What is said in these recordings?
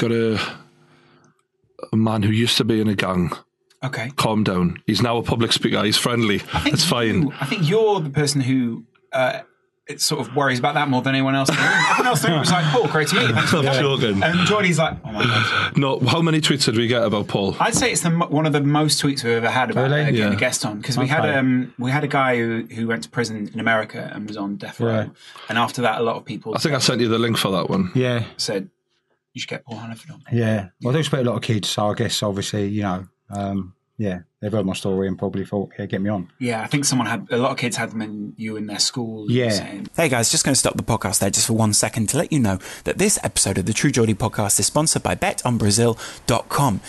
Got a, a man who used to be in a gang. Okay. Calm down. He's now a public speaker. He's friendly. I think It's fine. you- I think you're the person who uh, it sort of worries about that more than anyone else. in the room. Everyone else in the room was like, "Paul, great to meet you." Thanks for I'm coming." joking. And Geordie's like, "Oh my god." No, how many tweets did we get about Paul? I'd say it's the, mo- one of the most tweets we've ever had about Really? uh, getting Yeah. a guest on because we had Okay. um we had a guy who, who went to prison in America and was on death row, Right. and after that, a lot of people I think I sent you the link for that one. Yeah, said you should get Paul Hannaford on. yeah. Well, I do speak a lot of kids, so I guess obviously, you know, um, yeah, they've heard my story and probably thought, yeah, get me on. Yeah, I think someone had a lot of kids had them in you in their school. Yeah. saying- Hey guys, just going to stop the podcast there just for one second to let you know that this episode of the True Geordie podcast is sponsored by betonbrazil.com.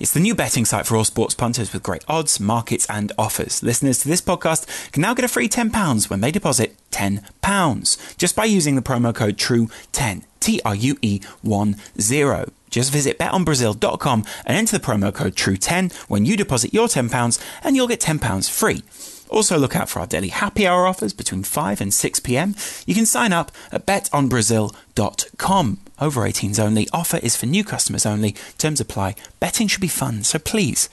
It's the new betting site for all sports punters with great odds, markets, and offers. Listeners to this podcast can now get a free £10 when they deposit £10 just by using the promo code TRUE10. T R U E 1 0. Just visit betonbrazil.com and enter the promo code TRUE10 when you deposit your £10 and you'll get £10 free. Also, look out for our daily happy hour offers between 5 and 6 pm. You can sign up at betonbrazil.com. Over 18s only. Offer is for new customers only. Terms apply. Betting should be fun, so please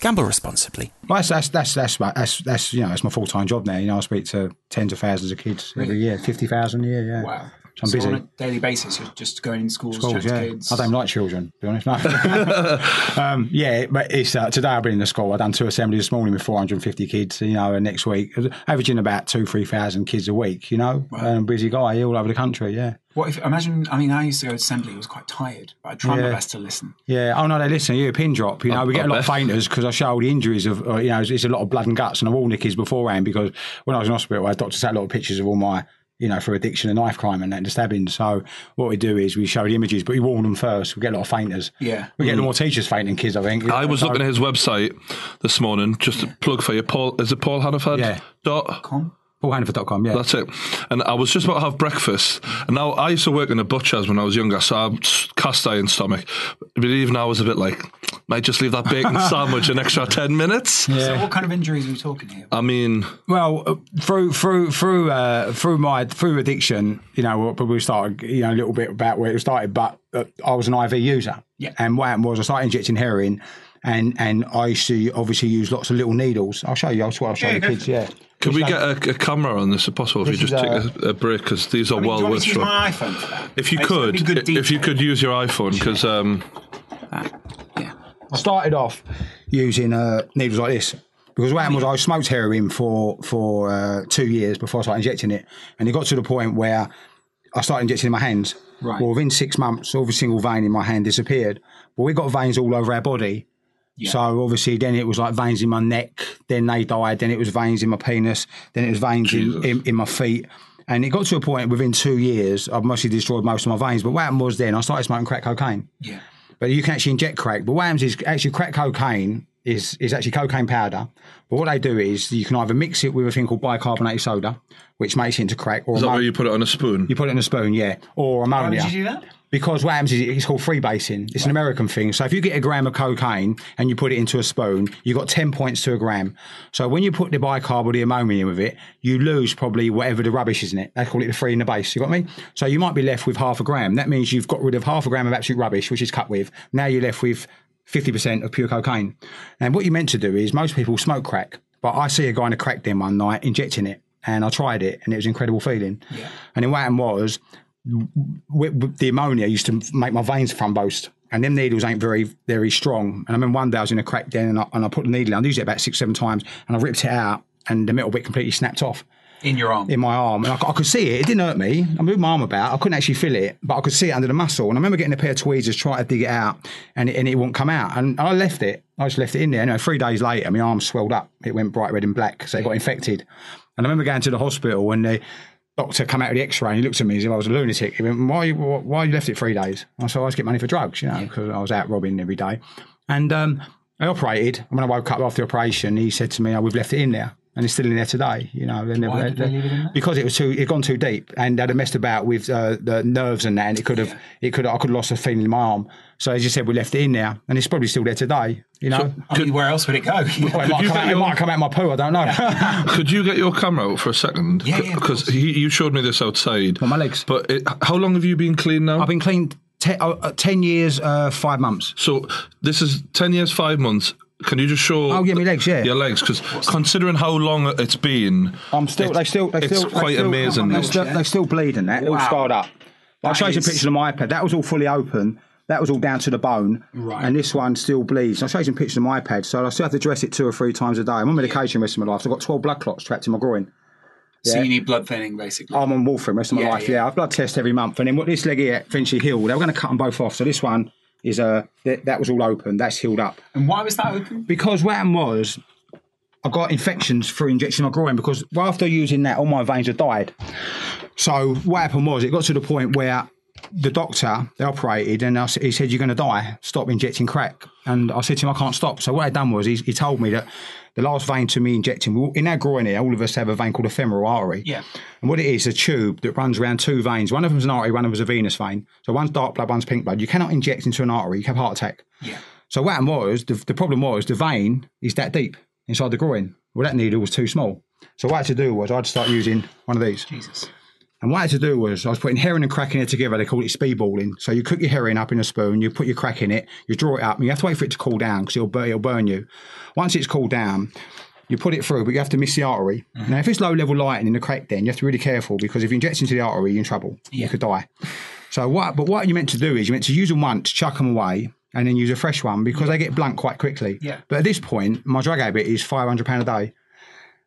gamble responsibly. Well, that's that's that's that's my, that's, that's you know that's my full time job now. You know, I speak to tens of thousands of kids every year, fifty thousand a year. Yeah, So I'm busy. on a daily basis, you're just going in schools, schools, yeah. kids. I don't like children, to be honest. No. um, yeah, but it's uh, today I've been in the school. I've done two assemblies this morning with 450 kids, you know, and next week, averaging about two, 3,000 kids a week, you know. Um, busy guy all over the country, yeah. What if, imagine, I mean, I used to go to assembly, I was quite tired, but I tried my best to listen. Yeah. Oh no, they listen. You a pin drop. You know, I- we get I a lot of fainters because I show all the injuries of. Uh, you know, it's, it's a lot of blood and guts, and I warned the kids beforehand because when I was in hospital, I had doctors had a lot of pictures of all my. You know, for addiction and knife crime and that, and the stabbing. So what we do is we show the images, but we warn them first. We get a lot of fainters. Yeah. We get a lot mm. more teachers fainting kids. I think. I was So- looking at his website this morning, just to plug for you. Paul, is it Paul Hannaford? Yeah. Dot. Com? PaulHannaford.com, yeah. That's it. And I was just about to have breakfast. And now I used to work in a butcher's when I was younger, so I'm cast iron stomach. But even now I was a bit like, might just leave that bacon sandwich an extra 10 minutes. So, what kind of injuries are we talking here? I mean, Well, uh, through through through uh, through my through addiction, you know, we probably started, you know, a little bit about where it started. But uh, I was an IV user, Yeah. And what happened was I started injecting heroin, and and I used to obviously use lots of little needles. I'll show you. I'll, I'll show Yeah, the kids. Yeah. Can we get a, a camera on this if possible? If you just is, take a, a break, because these are I mean, well you want me worth to use my iPhone? If you It's could, if you could use your iPhone, because um, Yeah. I started off using uh, needles like this because what happened was I smoked heroin for for uh, two years before I started injecting it, and it got to the point where I started injecting in my hands. Right. Well, within six months, every single vein in my hand disappeared. But we got veins all over our body. So obviously, then it was like veins in my neck. Then they died. Then it was veins in my penis. Then it was veins in, in, in my feet. And it got to a point within two years, I've mostly destroyed most of my veins. But what happened was then I started smoking crack cocaine Yeah. but you can actually inject crack. But what happens is actually crack cocaine is is actually cocaine powder. But what they do is you can either mix it with a thing called bicarbonated soda, which makes it into crack, or is that ammo- where you put it on a spoon? you put it in a spoon, yeah, or Why ammonia. would you do that? Because what happens is it's called freebasing. It's an American thing. So if you get a gram of cocaine and you put it into a spoon, you've got 10 points to a gram. So when you put the bicarb or the ammonia with it, you lose probably whatever the rubbish is in it. They call it the free in the base. You got me? So you might be left with half a gram. That means you've got rid of half a gram of absolute rubbish, which is cut with. Now you're left with 50% of pure cocaine. And what you're meant to do is most people smoke crack, but I see a guy in a crack den one night injecting it. And I tried it, and it was an incredible feeling. And then what happened was, the ammonia used to make my veins thrombosed. And them needles ain't very, very strong. And I remember one day I was in a crack den and I, and I put the needle in. I used it about six, seven times and I ripped it out and the metal bit completely snapped off In your arm. in my arm. And I, I could see it. It didn't hurt me. I moved my arm about. I couldn't actually feel it, but I could see it under the muscle. And I remember getting a pair of tweezers, trying to dig it out and it, and it wouldn't come out. And I left it. I just left it in there. Anyway, three days later, my arm swelled up. It went bright red and black. So it got infected. And I remember going to the hospital and the doctor come out of the X-ray and he looked at me as if I was a lunatic. He went, "Why? Why you left it three days?" I said, "I was get money for drugs, you know, because I was out robbing every day." And um, I operated. And when I woke up after the operation, he said to me, "Oh, we've left it in there." And it's still in there today, you know. They never, Why did they leave it in there? Because it was too, it gone too deep, and they'd have messed about with uh, the nerves and that, and it could have, it could, I could have lost a feeling in my arm. So as you said, we left it in there, and it's probably still there today. You know, I mean, where else would it go? Well, it, might come get out, it might come out my poo. I don't know. Could you get your camera out for a second? Yeah, yeah, Because you showed me this outside. On my legs. But it, how long have you been clean now? I've been clean te- uh, uh, ten years, uh, five months. So this is ten years, five months. Can you just show? Oh, yeah, my legs, yeah. Your legs, because considering how long it's been, I'm still. it- they still. They still. it's quite still, amazing. They still, they still bleed and that. They're all Wow. scarred up. I'll That show you some is- pictures of my iPad. That was all fully open. That was all down to the bone. Right. And this one still bleeds. I'll show you some pictures of my iPad. So I still have to dress it two or three times a day. I'm on medication the rest of my life. So I've got 12 blood clots trapped in my groin. So you need blood thinning, basically. I'm on warfarin the rest of my Yeah, life. yeah. Yeah. I've blood test every month. And then what this leg here eventually healed. They were going to cut them both off. So this one is uh, that, that was all open. That's healed up. and why was that open? Because what happened was, I got infections through injection my groin because after using that, all my veins had died. So what happened was, it got to the point where the doctor they operated and I, he said, "You're going to die. Stop injecting crack." And I said to him, "I can't stop." So what I done was, he, he told me that the last vein to me injecting in our groin here, all of us have a vein called a femoral artery. Yeah. And what it is, a tube that runs around two veins. One of them's an artery, one of them's a venous vein. So one's dark blood, one's pink blood. You cannot inject into an artery. You have heart attack. Yeah. So what happened was the, the problem was the vein is that deep inside the groin. Well, that needle was too small. So what I had to do was I had to start using one of these. Jesus. And what I had to do was I was putting heroin and crack in it together. They call it speedballing. So you cook your heroin up in a spoon, you put your crack in it, you draw it up, and you have to wait for it to cool down because it'll, bur- it'll burn you. Once it's cooled down, you put it through, but you have to miss the artery. Mm-hmm. Now, if it's low level lighting in the crack, then you have to be really careful because if you inject into the artery, you're in trouble. You could die. So what? But what you're meant to do is you're meant to use them once, chuck them away, and then use a fresh one because they get blunt quite quickly. Yeah. But at this point, my drug habit is five hundred pound a day.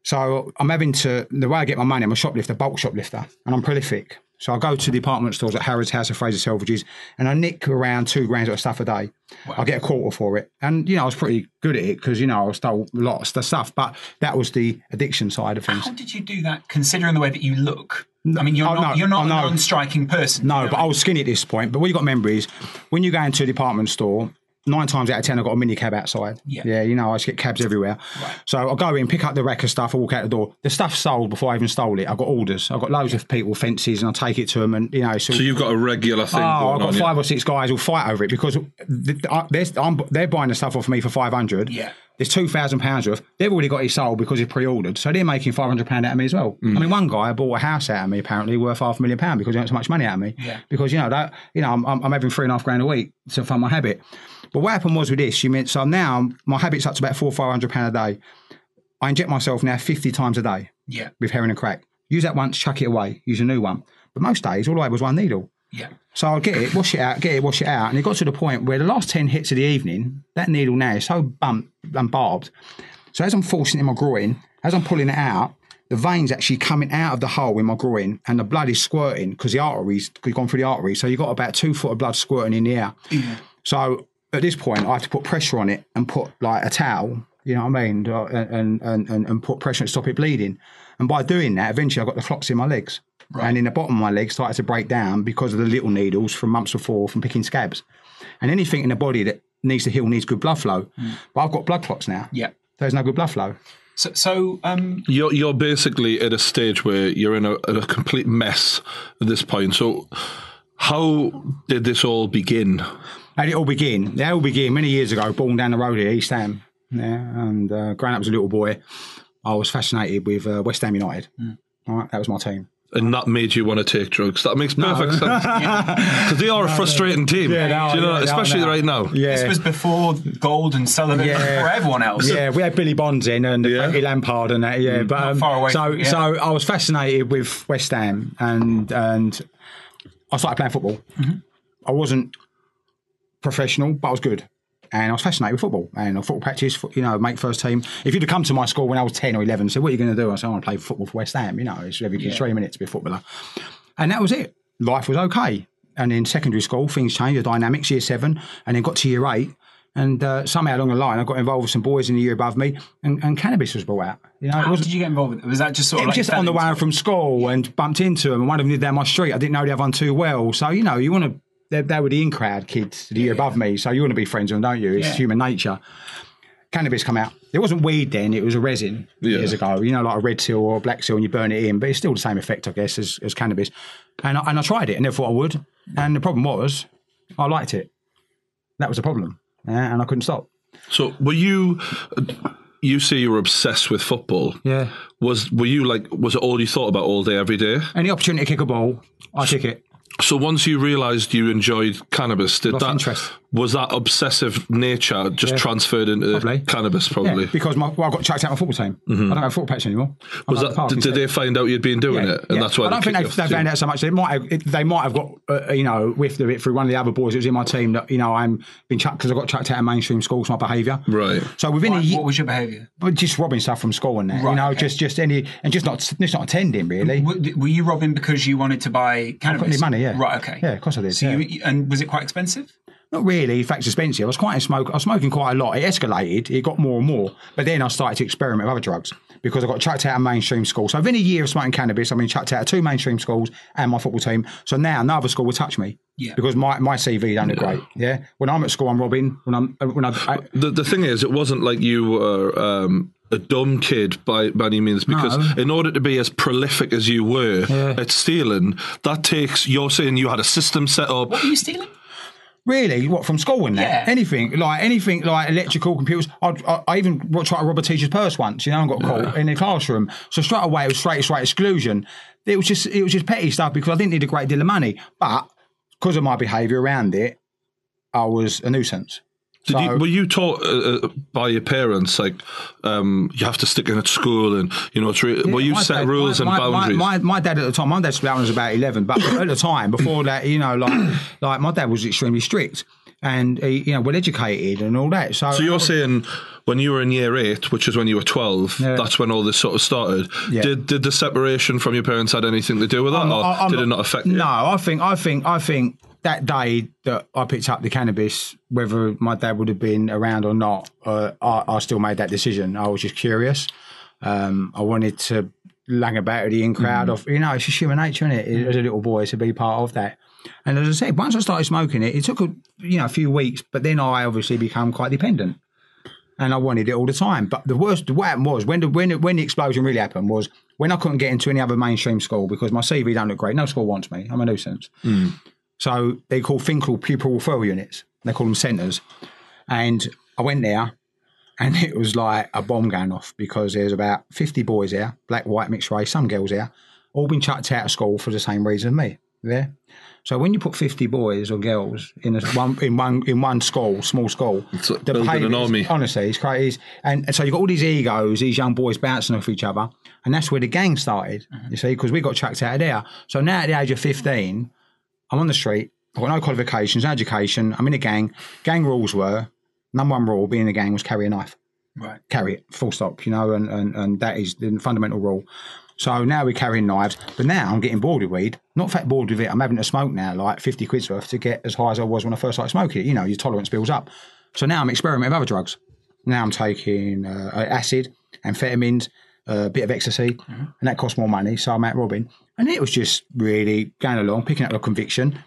So I'm having to the way I get my money. I'm a shoplifter, bulk shoplifter, and I'm prolific. So I go to the department stores at Harrods House of Fraser Selfridges, and I nick around two grams of stuff a day. I get a quarter for it, and you know I was pretty good at it because you know I stole lots of stuff. But that was the addiction side of things. How did you do that, considering the way that you look? I mean, you're Oh, not, no. you're not Oh, a non-striking person. No, you know? but I was skinny at this point. But what you've got to remember is when you go into a department store, nine times out of ten, I've got a mini cab outside. Yeah. Yeah, you know, I just get cabs everywhere. So I'll go in, pick up the rack of stuff, I walk out the door. The stuff's sold before I even stole it. I've got orders. I've got loads of people, fences, and I take it to them. And, you know, so. so you've got a regular thing Oh, I've got on. five yeah. or six guys who'll fight over it because th- I- they're, I'm, they're buying the stuff off me for 500. Yeah. There's two thousand pounds worth. They've already got it sold because it's pre-ordered, so they're making five hundred pound out of me as well. Mm. I mean, one guy bought a house out of me apparently worth half a million pound because he earned so much money out of me. Yeah. Because you know that you know I'm, I'm, I'm having three and a half grand a week to fund my habit. But what happened was with this, you meant so now my habit's up to about four or five hundred pound a day. I inject myself now fifty times a day yeah, with heroin and crack. Use that once, chuck it away. Use a new one. But most days, all I had was one needle. yeah. So I'll get it, wash it out, get it, wash it out. And it got to the point where the last 10 hits of the evening, that needle now is so bumped and um, barbed. So as I'm forcing it in my groin, as I'm pulling it out, the veins actually coming out of the hole in my groin and the blood is squirting because the arteries, have gone through the artery. So you've got about two foot of blood squirting in the air. Yeah. So at this point, I have to put pressure on it and put like a towel, you know what I mean, uh, and, and, and, and put pressure to stop it bleeding. And by doing that, eventually I got the flocks in my legs. And in the bottom of my legs started to break down because of the little needles from months before from picking scabs. And anything in the body that needs to heal needs good blood flow. But I've got blood clots now. Yeah. There's no good blood flow. So, so um, You're you're basically at a stage where you're in a, a complete mess at this point. So, how did this all begin? How did it all begin? It all began many years ago, born down the road here, East Ham. Yeah, and uh, growing up as a little boy, I was fascinated with uh, West Ham United. All right, that was my team. And that made you want to take drugs. That makes perfect sense. Because they are a frustrating team. Yeah, they Do you know, yeah, they are especially now. right now. Yeah. this was before Gold and Sullivan, Yeah. before everyone else. Yeah, we had Billy Bonds in and Yeah. Frankie Lampard and that. Yeah, but um, far away So, from- yeah. so I was fascinated with West Ham, and and I started playing football. Mm-hmm. I wasn't professional, but I was good. And I was fascinated with football and I football practice, you know, make first team. If you'd have come to my school when I was 10 or 11 and said, What are you going to do? I said, I want to play football for West Ham. You know, it's every three minutes to be a footballer. And that was it. Life was okay. And in secondary school, things changed, the dynamics, year seven, and then got to year eight. And uh, somehow along the line, I got involved with some boys in the year above me, and, and cannabis was brought out. You know, How did you get involved with it? Was that just sort of. It was like just on the way from school and bumped into them, and one of them lived down my street. I didn't know the other one too well, so you know, you want to. They, they were the in crowd kids, the year above me, so you want to be friends with them, don't you? It's Yeah. human nature. Cannabis come out. It wasn't weed then; it was a resin Yeah. years ago. You know, like a red seal or a black seal, and you burn it in, but it's still the same effect, I guess, as, as cannabis. And I, and I tried it, and never thought I would. And the problem was, I liked it. That was the problem, yeah, and I couldn't stop. So were you? You say you were obsessed with football. Yeah. Was were you like? Was it all you thought about all day, every day? Any opportunity to kick a ball, I kick it. So once you realised you enjoyed cannabis, did Lost that interest. was that obsessive nature just Yeah. transferred into Probably. cannabis? Probably. Yeah, because my, well, I got chucked out of my football team. I don't have football patch anymore. I'm was at the that? Did, did they find out you'd been doing Yeah, it, and yeah. that's why I don't they think they, they found out so much. They might have, it, they might have got uh, you know whiffed of it through one of the other boys that was in my team that you know I'm been chucked because I got chucked out of mainstream schools for my behaviour. Right. So within Why- a year, What was your behaviour? but just robbing stuff from school and that, you know, okay. just just any and just not just not attending really. W- Were you robbing because you wanted to buy cannabis? need money, yeah. Right. Okay. Yeah, of course I did. So yeah. you, and was it quite expensive? Not really. In fact, it's expensive. I was quite a smoke. I was smoking quite a lot. It escalated. It got more and more. But then I started to experiment with other drugs because I got chucked out of mainstream school. So within a year of smoking cannabis, I've been chucked out of two mainstream schools and my football team. So now another school will touch me. Yeah. Because my, my CV don't look great. Yeah. When I'm at school, I'm robbing. When I'm when I, I The the thing is, it wasn't like you were. Um, a dumb kid by, by any means because No. in order to be as prolific as you were Yeah. at stealing that takes you're saying you had a system set up What were you stealing? Really? What from school and that? Yeah. Anything like anything like electrical computers. I, I, I even tried to rob a teacher's purse once, you know, and got caught in the classroom. So straight away it was straight straight exclusion. It was just it was just petty stuff because I didn't need a great deal of money, but because of my behaviour around it, I was a nuisance. Did you, were you taught uh, uh, by your parents like um, you have to stick in at school and you know it's re- were you set dad- rules my, and my- boundaries? My, my, dad at the time, my dad's when I was about eleven, but at the time before that, you know, like like my dad was extremely strict and he, you know well educated and all that. So, so you're saying when you were in year eight, which is when you were twelve, Yeah. that's when all this sort of started. Yeah. Did did the separation from your parents had anything to do with that, I'm- or I'm- did it not affect you? No, I think I think I think that day that I picked up the cannabis, whether my dad would have been around or not, uh, I, I still made that decision. I was just curious. Um, I wanted to lang about the in crowd Mm. of you know it's just human nature, isn't it? As a little boy to be part of that. And as I said, once I started smoking it, it took a you know a few weeks, but then I obviously become quite dependent and I wanted it all the time. But the worst, what happened was when the when the, when the explosion really happened was when I couldn't get into any other mainstream school because my CV don't look great. No school wants me. I'm a nuisance. So they call called pupil referral units. They call them centres. And I went there, and it was like a bomb going off because there's about 50 boys there, black, white, mixed race, some girls there, all been chucked out of school for the same reason as me. Yeah. So when you put 50 boys or girls in a, one in one in one school, small school, It's like building an army. Honestly, it's crazy. And, and so you've got all these egos, these young boys bouncing off each other, and that's where the gang started. You see, because we got chucked out of there. So now at the age of 15, I'm on the street. I've got no qualifications, no education. I'm in a gang. Gang rules were number one rule being a gang was carry a knife Right. carry it, full stop, you know, and, and, and that is the fundamental rule. So now we're carrying knives, but now I'm getting bored with weed. Not fat bored with it, I'm having to smoke now, like 50 quid's worth to get as high as I was when I first started smoking it. You know, your tolerance builds up. So now I'm experimenting with other drugs. Now I'm taking uh, acid, amphetamines, a bit of ecstasy, and that costs more money. So I'm out robbing. And it was just really going along, picking up a conviction.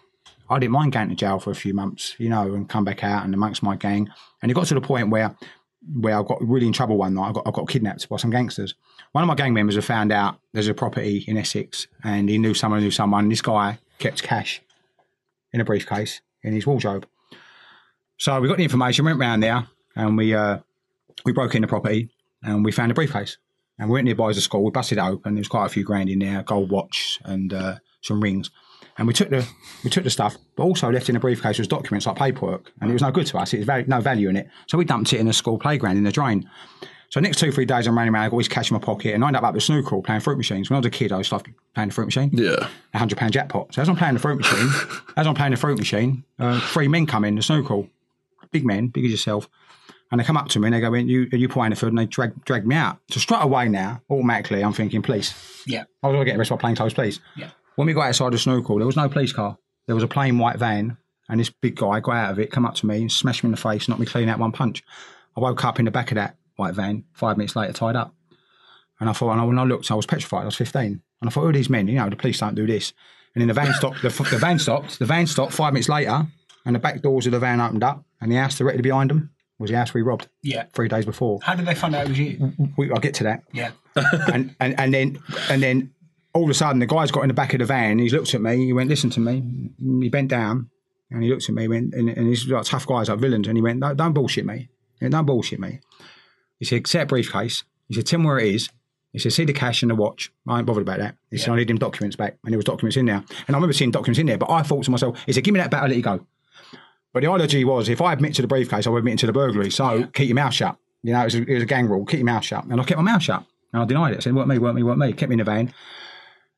I didn't mind going to jail for a few months, you know, and come back out and amongst my gang. And it got to the point where where I got really in trouble one night. I got I got kidnapped by some gangsters. One of my gang members had found out there's a property in Essex, and he knew someone knew someone. This guy kept cash in a briefcase in his wardrobe. So we got the information, went round there, and we uh, we broke in the property, and we found a briefcase. And we went nearby as a school. We busted it open. There was quite a few grand in there, gold watch and uh, some rings. And we took the we took the stuff, but also left in the briefcase was documents like paperwork, and it was no good to us. It was very, no value in it, so we dumped it in the school playground in the drain. So next two three days, I'm running around, I got all this cash in my pocket, and I end up at the snooker hall playing fruit machines. When I was a kid, I used to love playing the fruit machine Yeah. a hundred pound jackpot. So as I'm playing the fruit machine, as I'm playing the fruit machine, uh, three men come in the snooker hall, big men, big as yourself, and they come up to me and they go, "In you, are you playing the food?" And they drag drag me out. So straight away now, automatically, I'm thinking, police. Yeah. I was going to get arrested by plain clothes, police. Yeah. When we got outside the snooker hall, there was no police car. There was a plain white van And this big guy got out of it, come up to me and smashed me in the face, knocked me clean out one punch. I woke up in the back of that white van, five minutes later, tied up. And I thought, and when I looked, I was petrified. I was 15. And I thought, who are these men? You know, the police don't do this. And then the van stopped. The, the van stopped. The van stopped five minutes later, and the back doors of the van opened up, and the house directly behind them was the house we robbed Yeah. three days before. How did they find out it was you? We, I'll get to that. Yeah. and, and and then and then all of a sudden the guy's got in the back of the van. He's looked at me. He went, "Listen to me." He bent down and he looked at me. He went, and, and he's like tough guys, like villains. And he went, "Don't, don't bullshit me. Yeah, don't bullshit me." He said, "Set a briefcase." He said, "Tell me where it is." He said, "See the cash and the watch. I ain't bothered about that." He said, "I need them documents back." And there was documents in there. And I remember seeing documents in there. But I thought to myself, "He said, give me that back. I'll let you go." But the ideology was, if I admit to the briefcase, I would admit to the burglary. So keep your mouth shut. You know, it was, a, it was a gang rule. Keep your mouth shut. And I kept my mouth shut. And I denied it. I said, weren't me, weren't me, weren't me. Kept me in the van.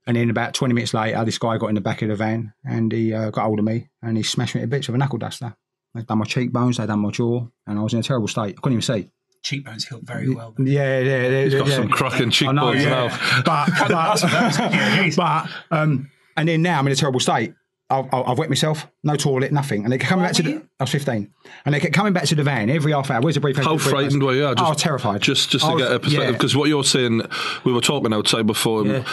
And then about 20 minutes later, this guy got in the back of the van and he uh, got hold of me and he smashed me to bits with a knuckle duster. They'd done my cheekbones, they'd done my jaw, and I was in a terrible state. I couldn't even see. Cheekbones healed very well. then. Yeah, yeah, yeah. He's got yeah. some cracking I know, cheekbones yeah. now. But, That's what that was. Yeah, geez. but, um, and then now I'm in a terrible state. I've, I've I've wet myself, no toilet, nothing. And they kept coming What back to the, you? I was 15. And they kept coming back to the van every half hour. Where's the briefcase? How the briefcase? frightened were you? I I was oh, terrified. Just, just to was- get a perspective, yeah. because what you're saying, we were talking outside before. and you,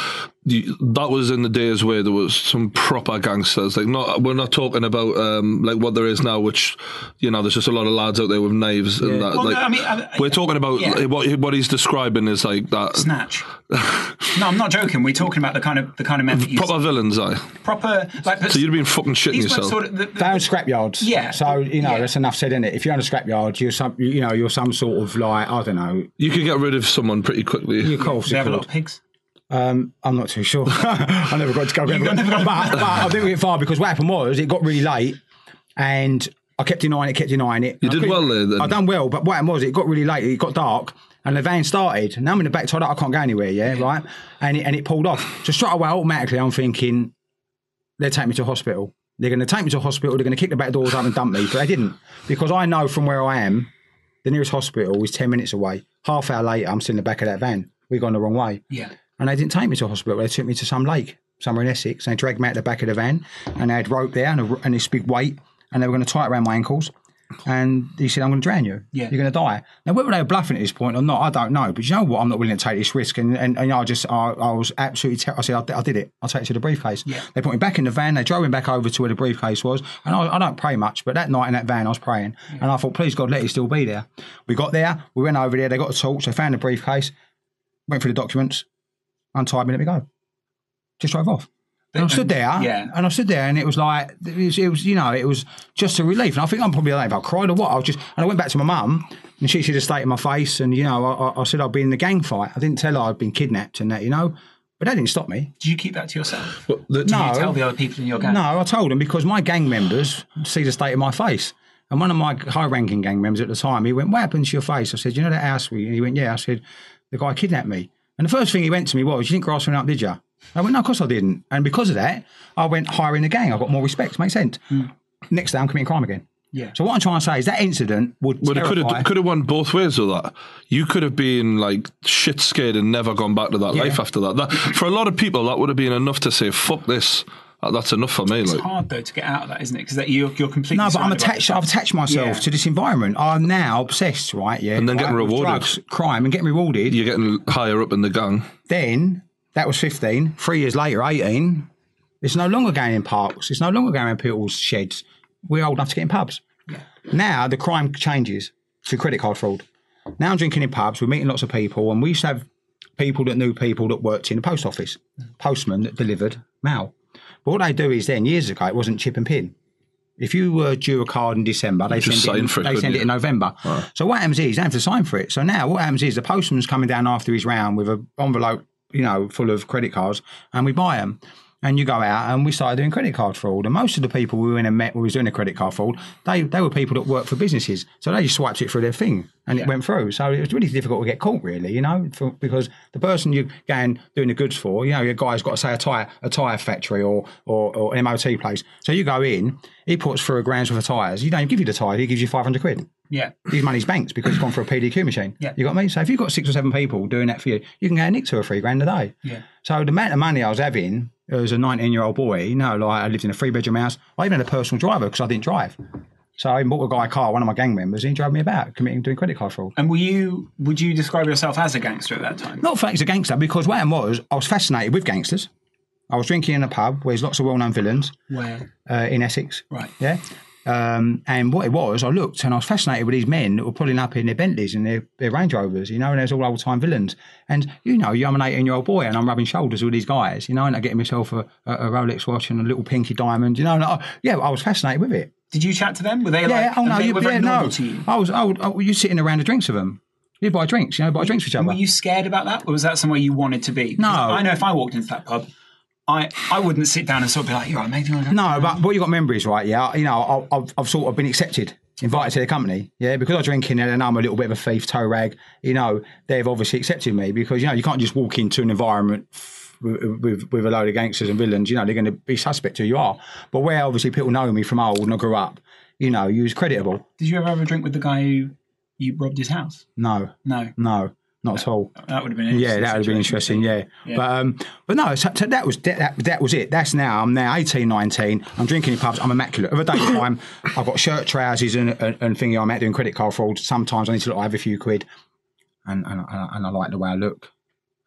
that was in the days where there was some proper gangsters. Like, not we're not talking about um, like what there is now, which you know, there's just a lot of lads out there with knives and that. Well, no, like, I mean, I- we're talking about yeah. what what he's describing is like that Snatch. no, I'm not joking. We're talking about the kind of the kind of men that you proper villains. I proper like. so you'd been fucking shitting yourself. sort of the, the, Down scrapyards. Yeah. So you know Yeah. that's enough said, isn't it? If you're on a scrapyard, you're some, you know, you're some sort of like I don't know. you could get rid of someone pretty quickly. Of course, they you have a lot of pigs. Um, I'm not too sure. I never got to go. got- never got- but, but I didn't get far because what happened was it got really late, and I kept denying it, kept denying it. You I did well there, then. I done well, but what happened was it got really late. It got dark. And the van started. Now I'm in the back tied up. I can't go anywhere. Yeah, right. And it, and it pulled off. So straight away, automatically, I'm thinking they'll take me to hospital. They're going to take me to hospital. They're going to kick the back doors up and dump me. But they didn't because I know from where I am, the nearest hospital is ten minutes away. Half hour later, I'm still in the back of that van. We've gone the wrong way. Yeah. And they didn't take me to hospital. They took me to some lake somewhere in Essex. They dragged me out the back of the van and they had rope there and, a, and this big weight and they were going to tie it around my ankles. And he said, I'm going to drown you. Yeah. You're going to die. Now, whether they were bluffing at this point or not, I don't know. But you know what? I'm not willing to take this risk. And, and, and I just, I, I was absolutely, ter- I said, I, did- I did it. I'll take it to the briefcase. Yeah. They put me back in the van. They drove me back over to where the briefcase was. And I, I don't pray much, but that night in that van, I was praying. And I thought, please God, let it still be there. We got there. We went over there. They got a torch. They found the briefcase. Went through the documents untied me, let me go. Just drove off. And I stood there, Yeah. and I stood there, and it was like it was, it was, you know, it was just a relief. And I think I'm probably like, if I cried or what, I was just, and I went back to my mum, and she should have stayed in my face, and you know, I, I- I said I'd been in the gang fight. I didn't tell her I'd been kidnapped and that, you know, but that didn't stop me. Did you keep that to yourself? But the- Did No. you tell the other people in your gang? No, I told them because my gang members see the state of my face. And one of my high ranking gang members at the time, he went, What happened to your face? I said, You know that house we? And he went, Yeah. I said, The guy kidnapped me. And the first thing he went to me was, You didn't grass me up, did you? I went, No, of course I didn't. And because of that, I went higher in the gang. I got more respect. Makes sense. Hmm. Next day, I'm committing crime again. Yeah. So what I'm trying to say is that incident would But it could have could have went both ways with that. You could have been like shit scared and never gone back to that Yeah. life after that. that. For a lot of people, that would have been enough to say, "Fuck this." Uh, That's enough for me. It's Like, hard though to get out of that, isn't it? Because you're you're completely. No, but I'm surrounded by attached. I've attached myself Yeah. to this environment. I'm now obsessed, right? Yeah, And then getting rewarded. drugs, crime, and getting rewarded. you're getting higher up in the gang. Then that was 15. Three years later, 18. It's no longer going in parks. It's no longer going in people's sheds. We're old enough to get in pubs. Now the crime changes to credit card fraud. Now I'm drinking in pubs. We're meeting lots of people, and we used to have people that knew people that worked in the post office, postmen that delivered mail. But what they do is then years ago it wasn't chip and pin. If you were due a card in December, they Just send it. In, it, they send it in November. So what happens is don't have to sign for it. So now what happens is the postman's coming down after his round with an envelope, you know, full of credit cards, and we buy them. And you go out and we started doing credit card fraud. And most of the people we went and met when we was doing the credit card fraud, they, they were people that worked for businesses. So they just swiped it through their thing and it went through. So it was really difficult to get caught, really, you know, for, because the person you're going doing the goods for, you know, your guy's got to say a tyre a tyre factory or, or, or an MOT place. So you go in, he puts through a grand's worth of tyres. You don't give you the tyre, he gives you 500 quid. Yeah. His money's banks because it's gone for a PDQ machine. Yeah. You got me? So if you've got six or seven people doing that for you, you can go and nick two or three grand a day. Yeah. So the amount of money I was having as a 19 year old boy, you know, like I lived in a three bedroom house. I even had a personal driver because I didn't drive. So I bought a guy a car, one of my gang members, and he drove me about, committing doing credit card fraud. And were you? Would you describe yourself as a gangster at that time? Not he's a gangster, because what I was I was fascinated with gangsters. I was drinking in a pub where there's lots of well known villains Where? uh, in Essex. Right. Yeah. Um, and what it was, I looked and I was fascinated with these men that were pulling up in their Bentleys and their, their Range Rovers, you know, and there's all old time villains. And, you know, I'm an 18 year old boy and I'm rubbing shoulders with these guys, you know, and I'm getting myself a, a, Rolex watch and a little pinky diamond, you know. And I, yeah, I was fascinated with it. Did you chat to them? Were they Yeah, like? oh no, they you, yeah, no. to you? I was, I would, I, you sitting around the drinks with them. You buy drinks, you know, buy drinks for each other. were you scared about that, or was that somewhere you wanted to be? No. I know if I walked into that pub, I I wouldn't sit down and sort of be like, "You're right, mate." you? No, but what you've got to remember is right. Yeah, you know, I- I've, I've sort of been accepted, invited to the company. Yeah, because I drink in there and I'm a little bit of a thief, toe rag. You know, they've obviously accepted me because you know you can't just walk into an environment with, with, with a load of gangsters and villains. You know, they're going to be suspect who you are. But where obviously people know me from old and I grew up, you know, you was creditable. Did you ever have a drink with the guy who you robbed his house? No, No, no, not at all. that would have been. Yeah, that would have been interesting. Yeah, Yeah. but um, but no, so, so that was that, that that was it. That's now. I'm now 18, 19. I'm drinking in pubs. I'm immaculate. Of a daytime, I've got shirt, trousers, and and, and thingy. I'm out doing credit card fraud. Sometimes I need to look. I have a few quid, and and, and, and I like the way I look.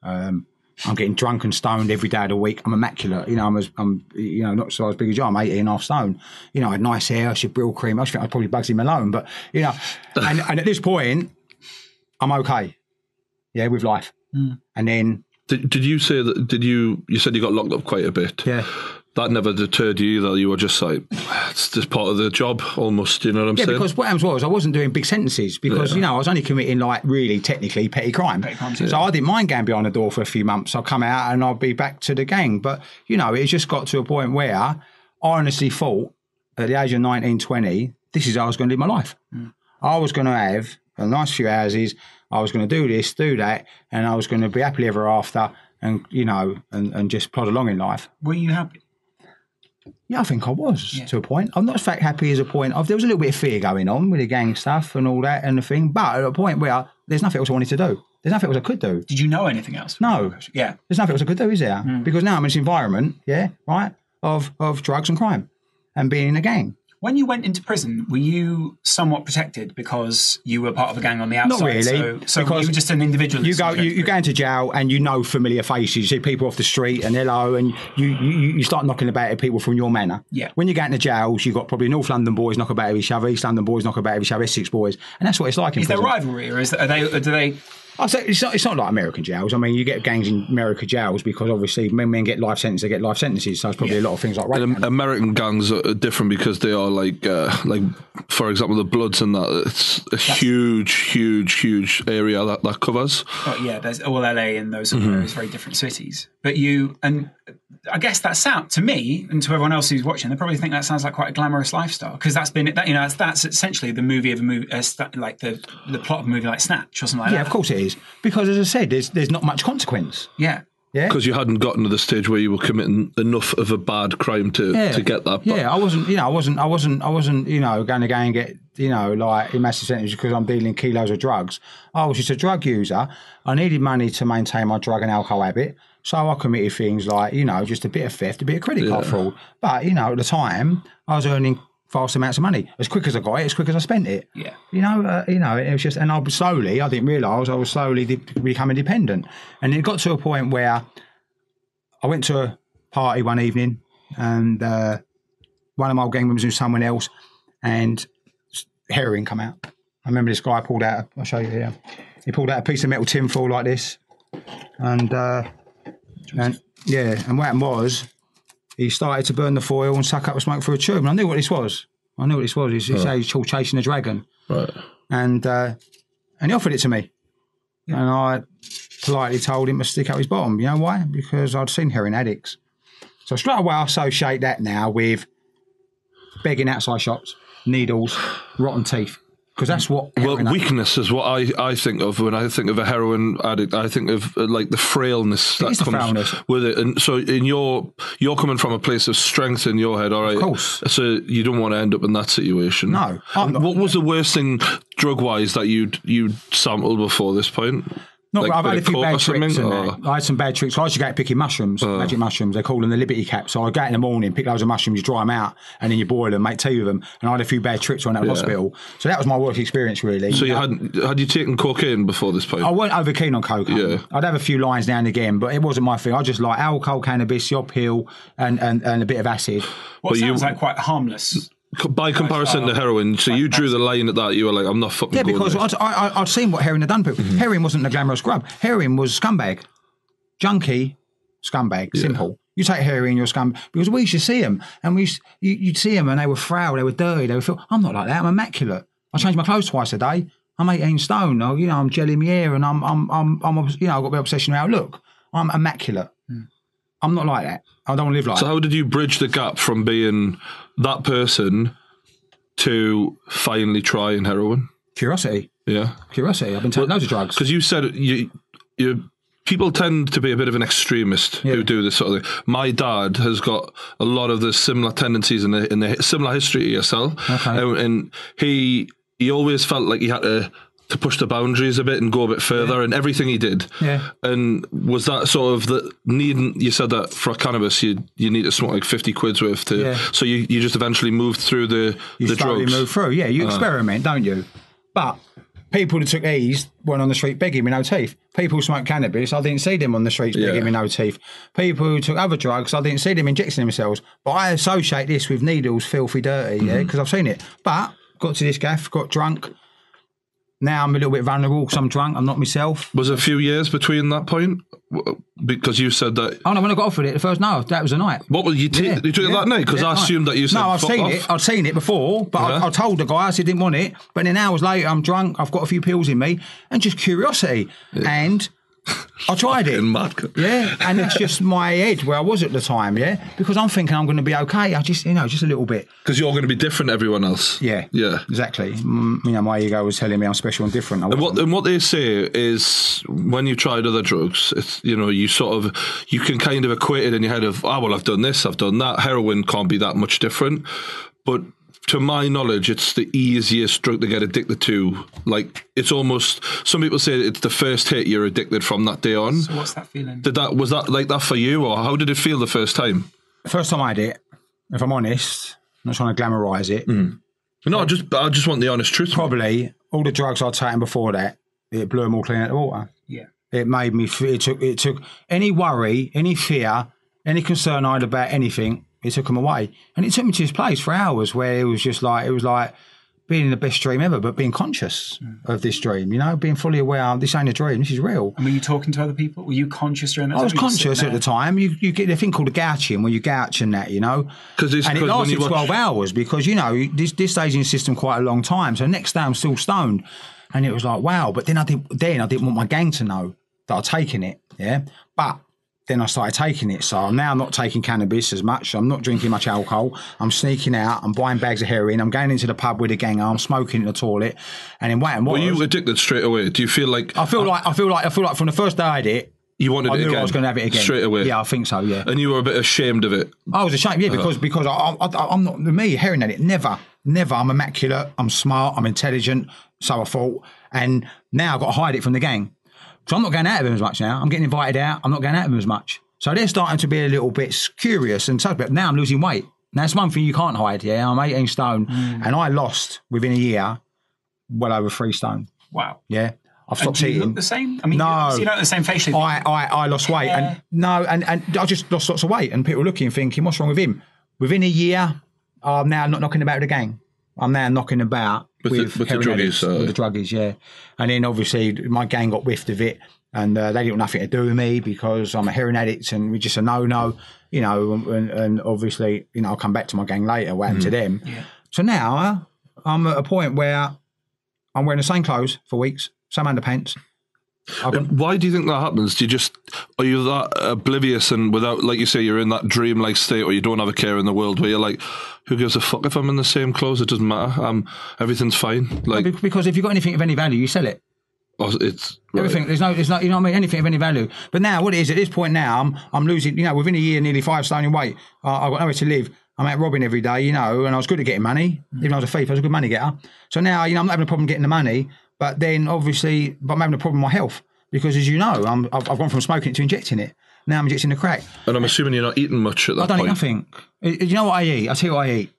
Um, I'm getting drunk and stoned every day of the week. I'm immaculate. You know, I'm as I'm you know not so as big as you. I'm 18 and a half stone. You know, I had nice hair. I should Brylcreem. I think I'd probably Bugsy Malone, but you know, and, and at this point, I'm okay. Yeah, with life. Mm. And then Did, did you say that? Did you? You said you got locked up quite a bit. yeah. That never deterred you either. You were just like, it's just part of the job, almost. You know what I'm Yeah, saying? because what happens was I wasn't doing big sentences because you know I was only committing like really technically petty crime. petty crimes, so I didn't mind going behind the door for a few months. I'll come out and I'll be back to the gang. But you know, it just got to a point where I honestly thought at the age of 19, 20, this is how I was going to live my life. Mm. I was going to have a nice few houses. I was going to do this, do that, and I was going to be happily ever after, and you know, and, and just plod along in life. Were you happy? Yeah, I think I was to a point. I'm not as fact happy as a point of there was a little bit of fear going on with the gang stuff and all that and the thing, but at a point where there's nothing else I wanted to do. There's nothing else I could do. Did you know anything else? No. Yeah. There's nothing else I could do, is there? Mm. Because now I'm in this environment, yeah, right, of of drugs and crime and being in a gang. When you went into prison, were you somewhat protected because you were part of a gang on the outside? Not really, So, so because you were just an individual. You go, you, you go into jail and you know familiar faces. You see people off the street and hello, and you you, you start knocking about at people from your manor. Yeah. When you get into jails, you've got probably North London boys knock about each other, East London boys knock about each other, Essex boys, and that's what it's like in Is there rivalry, or is are they? Do they? I say it's not, it's not like American jails. I mean, you get gangs in America jails because obviously when men get life sentences, they get life sentences. So it's probably a lot of things like rape. American gangs are different because they are like, uh, like for example, the Bloods and that. It's a huge, huge, huge area that that covers. Oh, yeah, there's all LA and those Mm-hmm. are various very different cities. But you and I guess that sound to me and to everyone else who's watching, they probably think that sounds like quite a glamorous lifestyle because that's been that you know that's, that's essentially the movie of a movie, uh, like the the plot of a movie like Snatch or something like yeah, that. Yeah, of course it is. Because as I said, there's there's not much consequence. Yeah. Yeah. Because you hadn't gotten to the stage where you were committing enough of a bad crime to, to get that. But Yeah, I wasn't. You know, I wasn't. I wasn't. I wasn't. You know, going to go and get. You know, like in massive sentences because I'm dealing kilos of drugs. I was just a drug user. I needed money to maintain my drug and alcohol habit, so I committed things like you know just a bit of theft, a bit of credit card fraud. But you know, at the time, I was earning vast amounts of money. As quick as I got it, as quick as I spent it. Yeah. You know, uh, you know, it was just, and I was slowly, I didn't realise I was slowly de- becoming dependent, and it got to a point where I went to a party one evening, and uh, one of my old gang members knew someone else, and heroin come out. I remember this guy pulled out. I'll show you here. He pulled out a piece of metal tin foil like this, and uh, and yeah, and what happened was he started to burn the foil and suck up the smoke through a tube. And I knew what this was. I knew what this was. He said he's called chasing a dragon, right. and uh, and he offered it to me, and I politely told him to stick out his bottom. You know why? Because I'd seen heroin addicts. So straight away I associate that now with begging outside shops, needles, rotten teeth, because that's what. Well, weakness is what I, I think of when I think of a heroin addict. I think of uh, like the frailness that comes with it. And so, in your you're coming from a place of strength in your head, all right? course. So you don't want to end up in that situation. No. Not- what was the worst thing drug wise that you'd you'd sampled before this point? Not, Like I've had a few bad or tricks. Or- I had some bad tricks. I used to go out picking mushrooms, magic mushrooms. They call them the Liberty Cap. So I go out in the morning, pick loads of mushrooms, you dry them out, and then you boil them, make tea with them. And I had a few bad trips when I was at hospital. So that was my work experience, really. So you Uh, had had you taken cocaine before this point? I weren't over keen on cocaine. Yeah. I'd have a few lines now and again, but it wasn't my thing. I just like alcohol, cannabis, your pill, and, and, and a bit of acid. What But you- sounds like quite harmless. By comparison to heroin, so you drew the line at that. You were like, "I'm not fucking." Yeah, because. I'd, I, I'd seen what heroin had done to people. Mm-hmm. Heroin wasn't a glamorous grub. Heroin was scumbag. Junkie, scumbag, simple. You take heroin, you're a scum. Because we used to see them, and we used, you, you'd see them, and they were frail, they were dirty, they were. Feel, I'm not like that. I'm immaculate. I change my clothes twice a day. I'm 18 stone. Oh, you know, I'm jelly my hair, and I'm, I'm, I'm, I'm, you know, I've got the obsession how I look. I'm immaculate. Hmm. I'm not like that. I don't live like that. So that. how did you bridge the gap from being that person to finally trying heroin? Curiosity. Yeah, Curiosity. I've been taking loads of drugs. because you said you you people tend to be a bit of an extremist who do this sort of thing. My dad has got a lot of the similar tendencies in the in the similar history to yourself, Okay. and, and he he always felt like he had to. To push the boundaries a bit and go a bit further, and everything he did. Yeah. And was that sort of the needing? You said that for cannabis, you you need to smoke like fifty quid's worth to. Yeah. So you, you just eventually moved through the you the drugs. move through. Yeah, you Uh. experiment, don't you? But people that took these weren't on the street begging with no teeth. People who smoked cannabis, I didn't see them on the streets begging Yeah. with no teeth. People who took other drugs, I didn't see them injecting themselves. But I associate this with needles, filthy, dirty, yeah, Mm-hmm. because I've seen it. But got to this gaff, got drunk. Now I'm a little bit vulnerable because I'm drunk. I'm not myself. Was it a few years between that point? Because you said that. Oh no, when I got offered it the first no, that was the night. What was you, t- Yeah, you took it yeah, that night? Because yeah, I assumed that you said. No, I've seen off." it. I've seen it before, but. I, uh-huh. I told the guy I said didn't want it. But then hours later, I'm drunk. I've got a few pills in me, and just curiosity, and I tried it. Mad. Yeah, and it's just my head where I was at the time. Yeah, because I'm thinking I'm going to be okay. I just, you know, just a little bit. Because you're going to be different to everyone else. Yeah, Yeah. exactly. Mm, you know, my ego was telling me I'm special and different. And what and what they say is when you've tried other drugs, it's you know you sort of you can kind of equate it in your head of oh well I've done this I've done that heroin can't be that much different, but to my knowledge it's the easiest drug to get addicted to. Like it's almost some people say it's the first hit you're addicted from that day on. So what's that feeling? Did that was that like that for you or how did it feel the first time? First time I had it, if I'm honest, I'm not trying to glamorise it. Mm. No, I just I just want the honest truth. Probably all the drugs I'd taken before that, it blew them all clean out of the water. Yeah. It made me. f- It took. It took any worry, any fear, any concern I had about anything. It took him away, and it took me to his place for hours where it was just like it was like being in the best dream ever, but being conscious mm. of this dream. You know, being fully aware. Oh, this ain't a dream. This is real. And were you talking to other people? Were you conscious during that I was time? Were you just conscious at the time. You you get a thing called a gouching when you gouch and that, you know. 'Cause it's- and it 'cause when lasted you watch- twelve hours because you know this this stays in the system quite a long time. So next day I'm still stoned, and it was like wow. But then I didn't. Then I didn't want my gang to know that I'd taken it. Yeah, but. Then I started taking it, so now I'm now not taking cannabis as much. I'm not drinking much alcohol. I'm sneaking out. I'm buying bags of heroin. I'm going into the pub with a gang. I'm smoking in the toilet, and then waiting. Were you addicted straight away? Do you feel like I feel like I feel like I feel like from the first day I did it, you wanted I it knew again? I was going to have it again straight away? Yeah, I think so. Yeah, and you were a bit ashamed of it. I was ashamed, yeah, uh-huh. because because I, I, I'm not me hearing at it. Never, never. I'm immaculate. I'm smart. I'm intelligent. So I thought, and now I've got to hide it from the gang. So I'm not going out of them as much now. I'm getting invited out. I'm not going out of them as much. So they're starting to be a little bit curious and. But now I'm losing weight. Now that's one thing you can't hide. Yeah, I'm 18 stone, mm. and I lost within a year well over three stone. Wow. Yeah, I've And stopped you eating. the same? I mean, No. you, don't the same facially. I, I, I lost weight and no, and, and I just lost lots of weight and people looking thinking, what's wrong with him? Within a year, I'm now not knocking about with the gang. I'm now knocking about With the- with, with the heroin druggies, addicts, uh, with the druggies, yeah. And then obviously my gang got whiffed of it and uh, they didn't want nothing to do with me because I'm a heroin addict and we're just a no-no, you know, and, and obviously, you know, I'll come back to my gang later, what happened to them. So now uh, I'm at a point where I'm wearing the same clothes for weeks, same underpants. I've Why do you think that happens? Do you just are you that oblivious and without, like you say, you're in that dreamlike state, or you don't have a care in the world, where you're like, who gives a fuck if I'm in the same clothes? It doesn't matter. Um, everything's fine. Like Be- because if you've got anything of any value, you sell it. oh, it's right. Everything. There's no. There's no. You know what I mean? Anything of any value. But now, what it is at this point now, I'm I'm losing. You know, within a year, nearly five stone in weight. Uh, I've got nowhere to live. I'm out robbing every day, you know, and I was good at getting money. Even though I was a thief, I was a good money getter. So now, you know, I'm not having a problem getting the money, but then obviously, but I'm having a problem with my health because, as you know, I'm, I've, I've gone from smoking it to injecting it. Now I'm injecting the crack. And I'm assuming you're not eating much at that I don't point. eat nothing. You know what I eat? I tell you what I eat.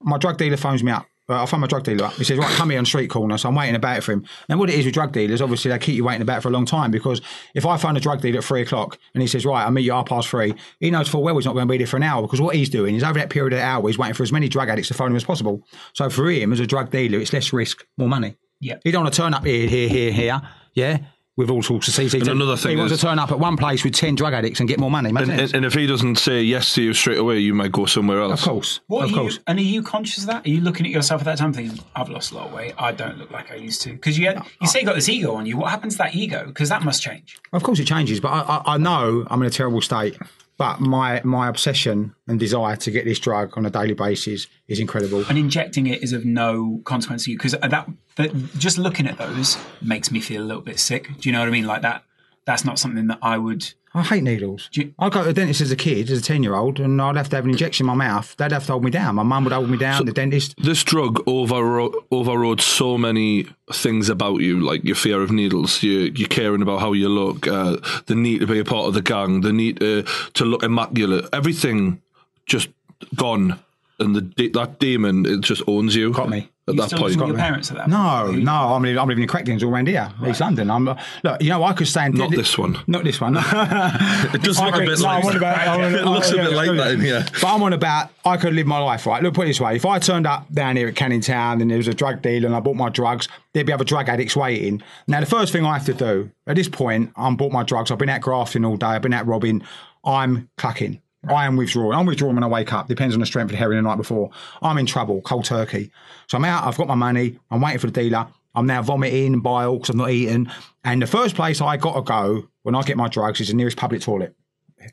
My drug dealer phones me up. Uh, I phone my drug dealer up. He says, "Right, come here on street corner." So I'm waiting about for him. Now, what it is with drug dealers, obviously, they keep you waiting about for a long time because if I phone a drug dealer at three o'clock and he says, "Right, I'll meet you at half past three, he knows full well he's not going to be there for an hour because what he's doing is over that period of hour, he's waiting for as many drug addicts to phone him as possible. So for him, as a drug dealer, it's less risk, more money. Yeah. He don't want to turn up here, here, here, here. Yeah. With all sorts of CCTV. And another thing he wants is- to turn up at one place with 10 drug addicts and get more money. And, and, and if he doesn't say yes to you straight away, you might go somewhere else. of course. What of are you, course. and are you conscious of that? Are you looking at yourself at that time thinking, I've lost a lot of weight. I don't look like I used to. Because you, you say you got this ego on you. What happens to that ego? Because that must change. Of course, it changes, but I, I, I know I'm in a terrible state. But my my obsession and desire to get this drug on a daily basis is incredible. And injecting it is of no consequence to you. Because that, that, just looking at those makes me feel a little bit sick. Do you know what I mean? Like that, that's not something that I would. I hate needles. You- I go to the dentist as a kid, as a ten year old, and I'd have to have an injection in my mouth. They'd have to hold me down. My mum would hold me down. the dentist. This drug overrode, overrode so many things about you, like your fear of needles, you, you caring about how you look, uh, the need to be a part of the gang, the need to, to look immaculate. Everything just gone. And the de- that demon, it just owns you. Got me. At You that still point. live with your parents at that No, point? no, I'm living, I'm living in Crackdens all around here, East London. I'm look, you know, I could stand. Not this one. Not this one. It does look a bit no, like I'm about, It looks a bit like that in here. But I'm on about I could live my life right. Look, put it this way: if I turned up down here at Canning Town and there was a drug dealer and I bought my drugs, there'd be other drug addicts waiting. Now, the first thing I have to do at this point, I'm bought my drugs. I've been out grafting all day. I've been out robbing. I'm clucking. I am withdrawing. I'm withdrawing when I wake up. Depends on the strength of the heroin the night before. I'm in trouble, cold turkey. So I'm out. I've got my money. I'm waiting for the dealer. I'm now vomiting bile because I've not eaten. And the first place I got to go when I get my drugs is the nearest public toilet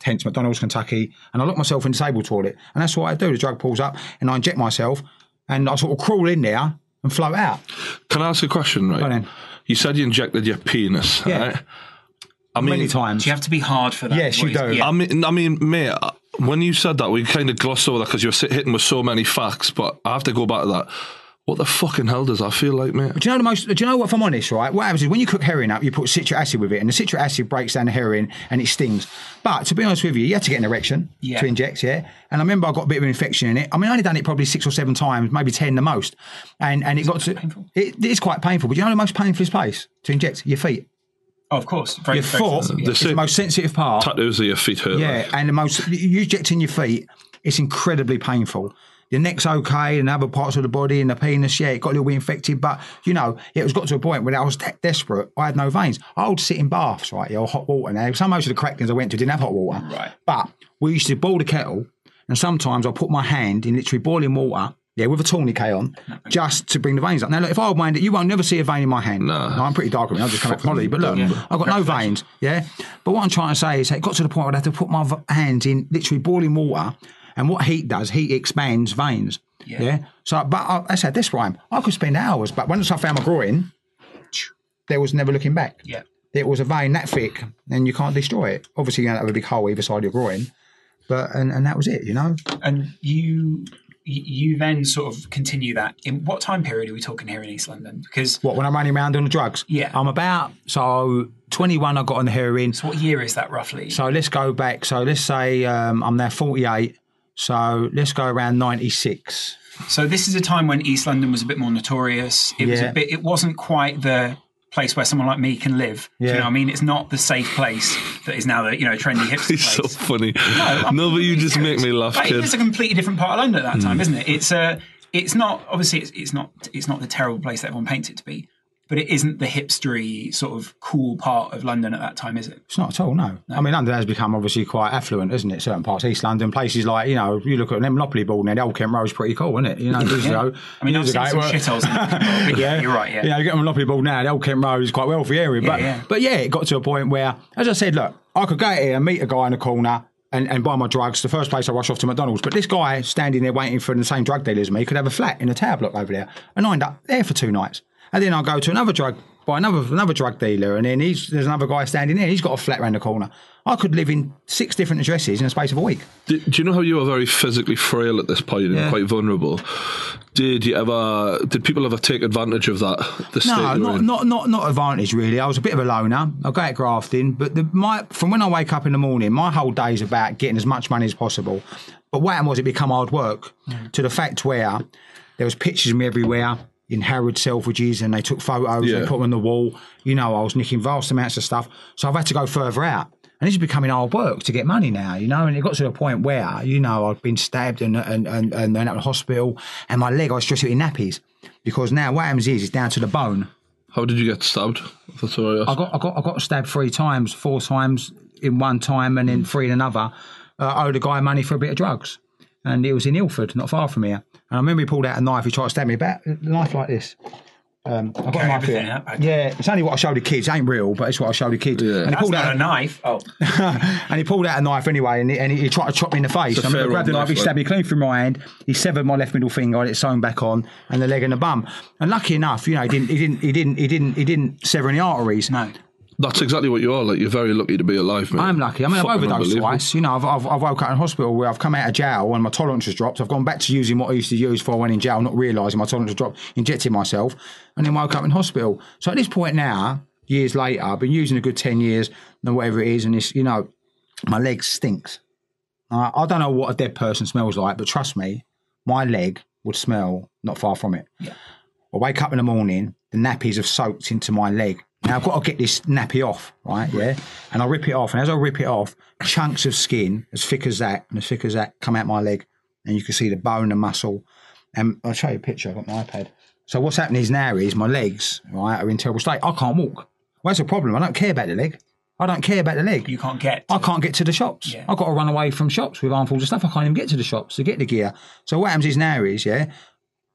hence McDonald's, Kentucky, and I lock myself in the disabled toilet. And that's what I do. The drug pulls up and I inject myself and I sort of crawl in there and float out. Can I ask a question, right? Go on. You said you injected your penis, Yeah. right? I mean, Many times. Do you have to be hard for that? Yes, you do. yeah. I mean, I mean, mate. When you said that, we kind of glossed over that because you were hitting with so many facts. But I have to go back to that. What the fucking hell does that feel like, mate? Do you know the most? Do you know what? If I'm honest, right? What happens is when you cook heroin up, you put citric acid with it, and the citric acid breaks down the heroin and it stings. But to be honest with you, you have to get an erection Yeah. to inject, yeah. And I remember I got a bit of an infection in it. I mean, I only done it probably six or seven times, maybe ten the most. And and it got to painful? it is quite painful. But you know the most painful place to inject your feet, Oh, of course. Very, your very foot sensitive. Is the most sensitive part. Tattoos of your feet hurt. Yeah, like. and the most you injecting your feet, it's incredibly painful. Your neck's okay, and other parts of the body and the penis, yeah, it got a little bit infected. But you know, it was got to a point where I was de- desperate. I had no veins. I would sit in baths, right, or hot water. Now, some most of the crackdens I went to didn't have hot water, Right. But we used to boil the kettle, and sometimes I put my hand in literally boiling water. Yeah, with a tourniquet on, just to bring the veins up. Now, look, if I hold mine, you won't never see a vein in my hand. No. I'm pretty dark. I mean, I'll just come out from. But look, I've got no veins. Yeah. But what I'm trying to say is, it got to the point where I had to put my hands in literally boiling water. And what heat does, heat expands veins. Yeah. So, but I, I said, this rhyme, I could spend hours. But once I found my groin, there was never looking back. Yeah. It was a vein that thick, and you can't destroy it. Obviously, you have a big hole either side of your groin. But and, and that was it, you know. And you you then sort of continue that. In what time period are we talking here in East London? Because What when I'm running around on the drugs? Yeah. I'm about so 21. I got on the heroin. what year is that roughly? So let's go back. So let's say um, I'm now 48. So let's go around 96. So this is a time when East London was a bit more notorious. It was a bit. It wasn't quite the place where someone like me can live. Do you know what I mean? It's not the safe place that is now the you know trendy hipster He's so funny. I'm No, but you just make me laugh, Like, kid. It's a completely different part of London at that time, hmm. isn't it? It's a. It's not obviously. It's, it's not. It's not the terrible place that everyone paints it to be, but it isn't the hipstery sort of cool part of London at that time, is it? It's not at all, no. I mean, London has become obviously quite affluent, isn't it? Certain parts, East London, places like, you know, you look at the Monopoly ball now, the Old Kent Road's pretty cool, isn't it? You know, years ago. I mean, I've seen ago, some shitholes. in yeah, you're right. Yeah. Know, you get on Monopoly ball now, the Old Kent Road is quite a wealthy area. But, yeah. but yeah, it got to a point where, as I said, look, I could go out here and meet a guy in the corner and, and buy my drugs. The first place I rush off to McDonald's. But this guy standing there waiting for the same drug dealer as me he could have a flat in a tower block over there. And I end up there for two nights. And then I go to another drug by another another drug dealer, and then he's there's another guy standing there. He's got a flat round the corner. I could live in six different addresses in the space of a week. Do, do you know how you were very physically frail at this point and Yeah. quite vulnerable? Did you ever? Did people ever take advantage of that? The No, not, not not not advantage really. I was a bit of a loner. I go out grafting, but the, my from when I wake up in the morning, my whole day is about getting as much money as possible. But what happened was it become hard work mm. to the fact where there was pictures of me everywhere in Harrods Selfridges, and they took photos, Yeah. they put them on the wall. You know, I was nicking vast amounts of stuff, so I've had to go further out. And this is becoming hard work to get money now, you know. And it got to the point where, you know, I've been stabbed and and and, and then at the hospital, and my leg I was dressed in nappies because now what happens is it's down to the bone. How did you get stabbed? That's all right. I got I got I got stabbed three times, four times in one time, and then three in another. Uh, I owed a guy money for a bit of drugs, and it was in Ilford, not far from here. And I remember he pulled out a knife. He tried to stab me, about a knife like this. Um, I've got a knife here. out back. Yeah, it's only what I showed the kids. It ain't real, but it's what I showed the kids. And he That's pulled not out a knife. Oh, and he pulled out a knife anyway, and he, and he, he tried to chop me in the face. It's a I remember I grabbed the knife, he stabbed me clean through my hand. He severed my left middle finger, got it sewn back on, and the leg and the bum. And lucky enough, you know, he didn't, he didn't, he didn't, he didn't, he didn't sever any arteries. no. That's exactly what you are. Like you're very lucky to be alive, mate. I'm lucky. I mean, I've overdosed twice. You know, I've, I've, I've woke up in hospital where I've come out of jail and my tolerance has dropped. I've gone back to using what I used to use before I went in jail, not realising my tolerance has dropped, injected myself, and then woke up in hospital. So at this point now, years later, I've been using a good 10 years, and whatever it is, and it's, you know, my leg stinks. I I don't know what a dead person smells like, but trust me, my leg would smell not far from it. I wake up in the morning, the nappies have soaked into my leg. Now I've got to get this nappy off, right? Yeah. And I rip it off. And as I rip it off, chunks of skin as thick as that and as thick as that come out my leg. And you can see the bone and muscle. And I'll show you a picture. I've got my iPad. So what's happening is now is my legs, right, are in terrible state. I can't walk. Well, that's a problem. I don't care about the leg. I don't care about the leg. You can't get. I can't get to the shops. Yeah. I've got to run away from shops with armfuls of stuff. I can't even get to the shops to get the gear. So what happens is now is, yeah,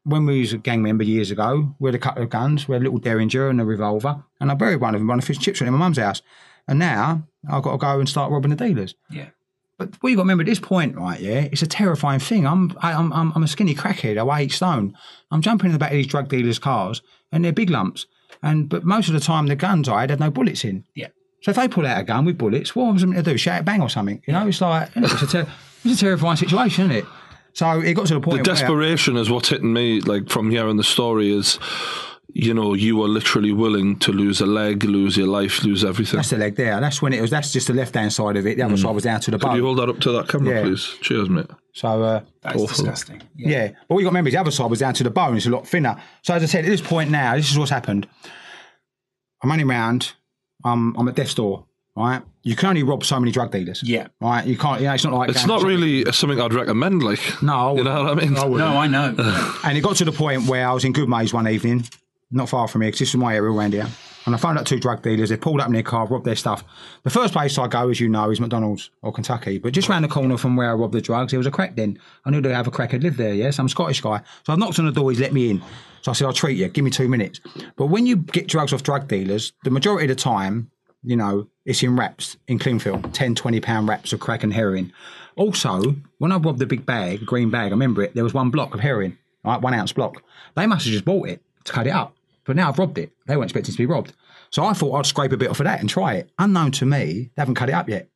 when we was a gang member years ago, we had a couple of guns, we had a little Derringer and a revolver, and I buried one of them on a fish and chips in my mum's house. And now I've got to go and start robbing the dealers. Yeah. But what you've got to remember at this point, right? Yeah, it's a terrifying thing. I'm I, I'm I'm I'm a skinny crackhead. I weigh eight stone. I'm jumping in the back of these drug dealers' cars, and they're big lumps. And but most of the time, the guns I had had no bullets in. Yeah. So if they pull out a gun with bullets, what was I meant to do? Shout bang or something? You know, it's like it's a, ter- it's a terrifying situation, isn't it? So it got to the The point. The desperation is what's hitting me. Like from hearing the story is, you know, you were literally willing to lose a leg, lose your life, lose everything. that's the leg there. That's when it was. That's just the left hand side of it. The other side was down to the bone. Could you hold that up to that camera, Yeah. please? Cheers, mate. So uh, That is Awful. disgusting. Yeah. But what you got to remember is the other side was down to the bone. It's a lot thinner. So as I said, at this point now, this is what's happened. I'm running round. I'm I'm at death's door. Right. You can only rob so many drug dealers. Yeah. Right. You can't. You know, it's not like It's um, not really something I'd recommend. Like, No. you know what I mean? I. No, I know. And it got to the point where I was in Goodmayes one evening, not far from here, because this is my area around here. And I found out two drug dealers. They pulled up in their car, robbed their stuff. The first place I go, as you know, is McDonald's or Kentucky. But just round the corner from where I robbed the drugs, there was a crack den. I knew the other crack had lived there, yes? I'm a Scottish guy. So I knocked on the door, he's let me in. So I said, I'll treat you, give me two minutes. But when you get drugs off drug dealers, the majority of the time, you know, it's in wraps in Cleanfield, 10, 20 pound wraps of crack and heroin. Also, when I robbed the big bag, green bag, I remember it, there was one block of heroin, right, one ounce block. They must have just bought it to cut it up. But now I've robbed it. They weren't expecting to be robbed. So I thought I'd scrape a bit off of that and try it. Unknown to me, they haven't cut it up yet.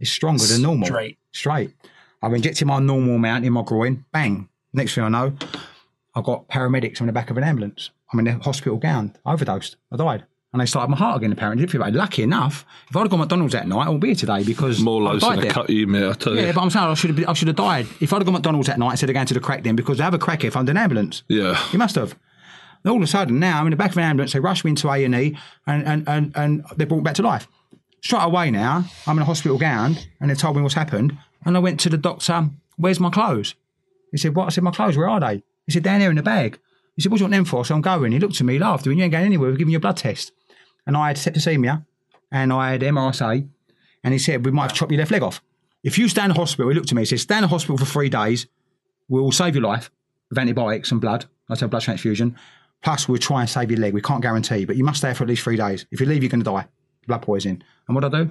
It's stronger than normal. Straight. Straight. I've injected my normal amount in my groin. Bang. Next thing I know, I've got paramedics on the back of an ambulance. I'm in a hospital gown. Overdosed. I died. And they started my heart again, apparently. Feel bad. Lucky enough, if I'd have gone McDonald's that night, I wouldn't be here today because More I died a there. cut you, mate. I tell Yeah, you. but I'm saying I should have been, I should have died. If I'd have gone McDonald's that night instead of going to the crack den because they have a crack here, found an ambulance. Yeah. You must have. And all of a sudden, now I'm in the back of an ambulance. They rush me into A and E, and and and and they brought me back to life. Straight away, now I'm in a hospital gown, and they told me what's happened. And I went to the doctor. Where's my clothes? He said, "What?" I said, "My clothes. Where are they?" He said, "Down there in the bag." He said, "What do you want them for?" So I'm going. He looked at me, laughed. When you ain't going anywhere, we're giving you a blood test. And I had septicemia, and I had MRSA, and he said, "We might have chopped your left leg off." If you stay in the hospital, he looked at me. He said, "Stay in the hospital for three days. We'll save your life with antibiotics and blood. I said, blood transfusion. Plus, we'll try and save your leg. We can't guarantee, but you must stay for at least three days. If you leave, you're going to die. Blood poisoning. And what I do?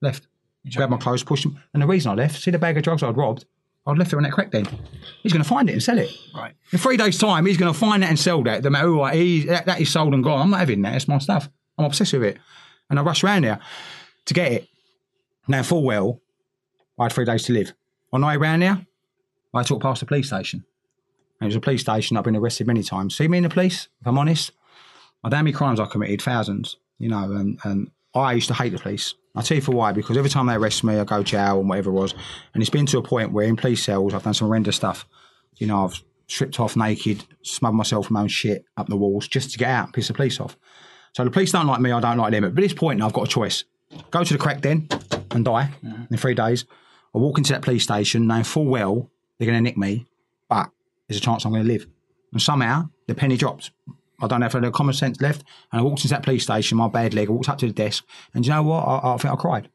Left. Grabbed my clothes, pushed them. And the reason I left, see the bag of drugs I'd robbed, I'd left it on that crack den. He's going to find it and sell it. Right. In three days' time, he's going to find that and sell that. No matter who I, he, that, that is sold and gone. I'm not having that. It's my stuff. I'm obsessed with it. And I rushed around there to get it. Now, full well, I had three days to live. On the way round there, I took past the police station. And it was a police station I've been arrested many times. See me in the police, if I'm honest. I don't know how many crimes I committed, thousands, you know, and, and I used to hate the police. I'll tell you for why, because every time they arrest me, I go jail and whatever it was. And it's been to a point where in police cells, I've done some horrendous stuff. You know, I've stripped off naked, smothered myself with my own shit up the walls just to get out and piss the police off. So the police don't like me, I don't like them. But at this point, I've got a choice. Go to the crack den and die mm-hmm. in three days, or walk into that police station knowing full well they're going to nick me, but there's a chance I'm going to live. And somehow the penny dropped. I don't I had common sense left. And I walked into that police station, my bad leg, I walked up to the desk, and you know what? I, I think I cried.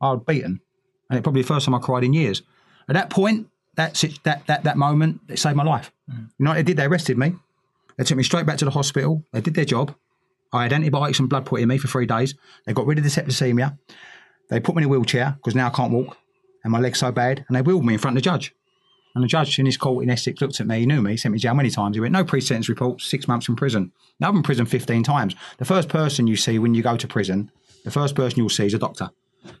I was beaten. And it probably the first time I cried in years. At that point, that, that, that, that moment, it saved my life. You know what they did? They arrested me. They took me straight back to the hospital. They did their job. I had antibiotics and blood put in me for three days. They got rid of the septicemia. They put me in a wheelchair because now I can't walk and my leg's so bad. And they wheeled me in front of the judge. And the judge in his court in Essex looked at me, he knew me, sent me jail many times. He went, no pre-sentence report, six months in prison. Now I've been in prison 15 times. The first person you see when you go to prison, the first person you'll see is a doctor.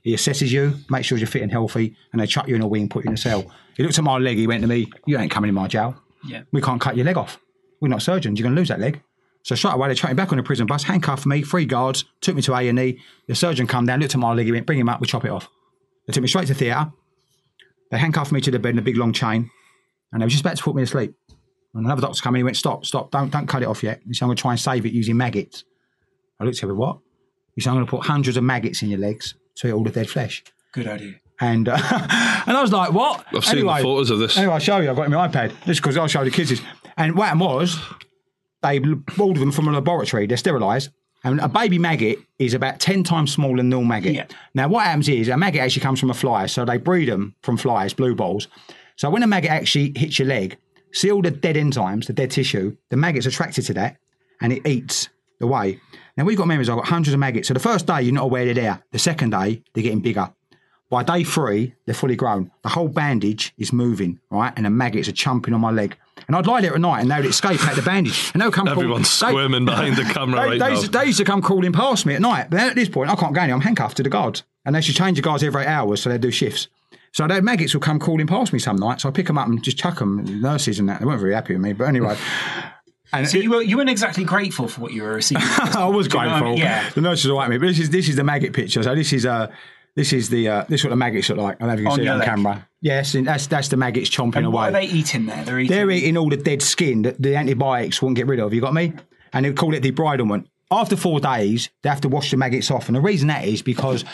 He assesses you, makes sure you're fit and healthy, and they chuck you in a wing, put you in a cell. He looked at my leg, he went to me, you ain't coming in my jail. Yeah. We can't cut your leg off. We're not surgeons, you're going to lose that leg. So straight away, they chucked me back on the prison bus, handcuffed me, three guards, took me to A&E. The surgeon come down, looked at my leg, he went, bring him up, we chop it off. They took me straight to theatre. They handcuffed me to the bed in a big long chain, and they were just about to put me to sleep. And another doctor came in, he went, stop, stop, don't, don't cut it off yet. He said, I'm going to try and save it using maggots. I looked at him, what? He said, I'm going to put hundreds of maggots in your legs to eat all the dead flesh. Good idea. And uh, and I was like, what? I've seen the photos of this. Anyway, I'll show you. I've got it on my iPad. Just because I'll show the kids this. And what happened was, they ordered them from a laboratory. They're sterilised. And a baby maggot is about 10 times smaller than a normal maggot. Yeah. Now, what happens is a maggot actually comes from a fly. So they breed them from flies, blue balls. So when a maggot actually hits your leg, see all the dead enzymes, the dead tissue, the maggot's attracted to that and it eats away. Now, we've got memories. I've got hundreds of maggots. So the first day, you're not aware they're there. The second day, they're getting bigger. By day three, they're fully grown. The whole bandage is moving, right? And the maggots are chumping on my leg. And I'd lie there at night and they would escape out the bandage. And they'll come Everyone's they- squirming behind the camera they, right they, used, they used to come crawling past me at night. But at this point, I can't go anywhere. I'm handcuffed to the guards. And they should change the guards every eight hours so they do shifts. So the maggots will come crawling past me some nights. So I pick them up and just chuck them. The nurses and that. They weren't very happy with me. But anyway. And So you, were, you weren't exactly grateful for what you were receiving. I was Do you know I grateful. mean? Yeah. The nurses are like me. But this is this is the maggot picture. So this is uh this is the uh, this is what the maggots look like. I don't know if you can On see it your on leg. camera. Yes, and that's that's the maggots chomping And away. what are they eating there? They're eating. They're eating all the dead skin that the antibiotics won't get rid of. You got me? And they call it the debridement. After four days, they have to wash the maggots off. And the reason that is because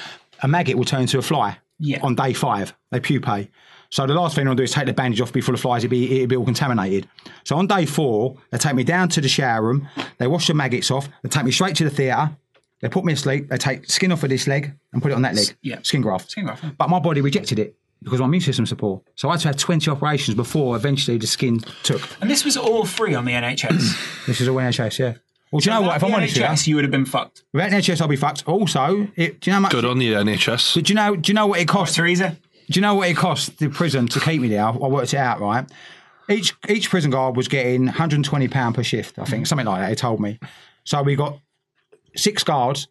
a maggot will turn into a fly Yeah. on day five. They pupae. So the last thing I'll do is take the bandage off before the flies, it'd be, it'd be all contaminated. So on day four, they take me down to the shower room, they wash the maggots off, they take me straight to the theatre, they put me asleep, they take skin off of this leg and put it on that leg. yeah. Skin graft. Skin graft, yeah. But my body rejected it because my immune system support. So I had to have 20 operations before eventually the skin took. And this was all free on the NHS. This is a NHS, yeah. Well, do you know what? If I'm the honest with NHS, you, you would have been fucked. without NHS, I'll be fucked. Also, it, do you know how much? Good on the NHS. Do you know? Do you know what it cost? Teresa? Do you know what it cost the prison to keep me there? I, I worked it out, right? Each each prison guard was getting 120 pound per shift, I think, something like that. He told me. So we got six guards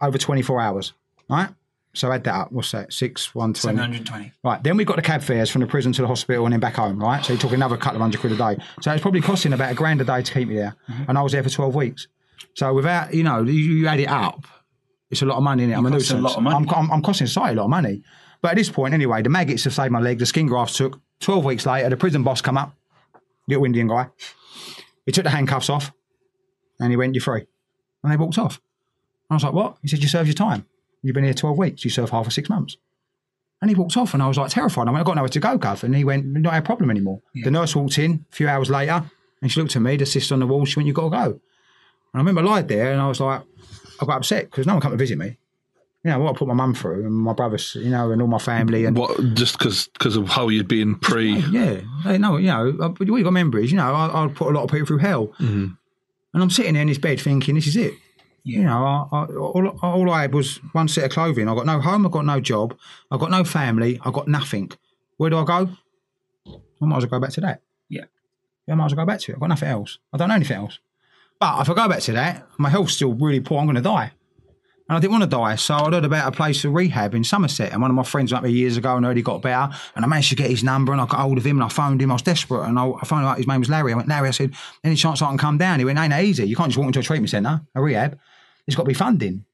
over 24 hours, right? So add that up. What's that? Six, one twenty. 720. Right. Then we've got the cab fares from the prison to the hospital and then back home, right? So you took another couple of hundred quid a day. So it's probably costing about a grand a day to keep me there. Mm-hmm. And I was there for 12 weeks. So without, you know, you, you add it up, it's a lot of money in it. I'm a cost a lot of money. I'm, I'm, I'm costing society a lot of money. But at this point, anyway, the maggots have saved my leg. The skin grafts took 12 weeks later. The prison boss come up, little Indian guy. He took the handcuffs off and he went, You're free. And they walked off. I was like, What? He said, You served your time. You've been here 12 weeks. You serve half for six months. And he walked off, and I was like terrified. I went, I've got nowhere to go, Gov. And he went, Not a problem anymore. The nurse walked in a few hours later, and she looked at me, the sister on the wall. She went, You've got to go. And I remember I lied there, and I was like, I got upset because no one come to visit me. You know, what I put my mum through, and my brothers, you know, and all my family. And What? Just because because of how you'd been pre. yeah, they know, you know, uh, what you got to remember is, you know, I, I put a lot of people through hell. And I'm sitting there in this bed thinking, this is it. You know, I, I, all, all I had was one set of clothing. I got no home, I got no job, I got no family, I got nothing. Where do I go? I might as well go back to that. Yeah. Yeah, I might as well go back to it. I've got nothing else. I don't know anything else. But if I go back to that, my health's still really poor. I'm going to die. And I didn't want to die. So I heard about a place for rehab in Somerset. And one of my friends went up there years ago and heard he got better. And I managed to get his number and I got hold of him and I phoned him. I was desperate. And I, I found out his name was Larry. I went, Larry, I said, any chance I can come down? He went, ain't that easy. You can't just walk into a treatment centre, a rehab. There's got to be funding.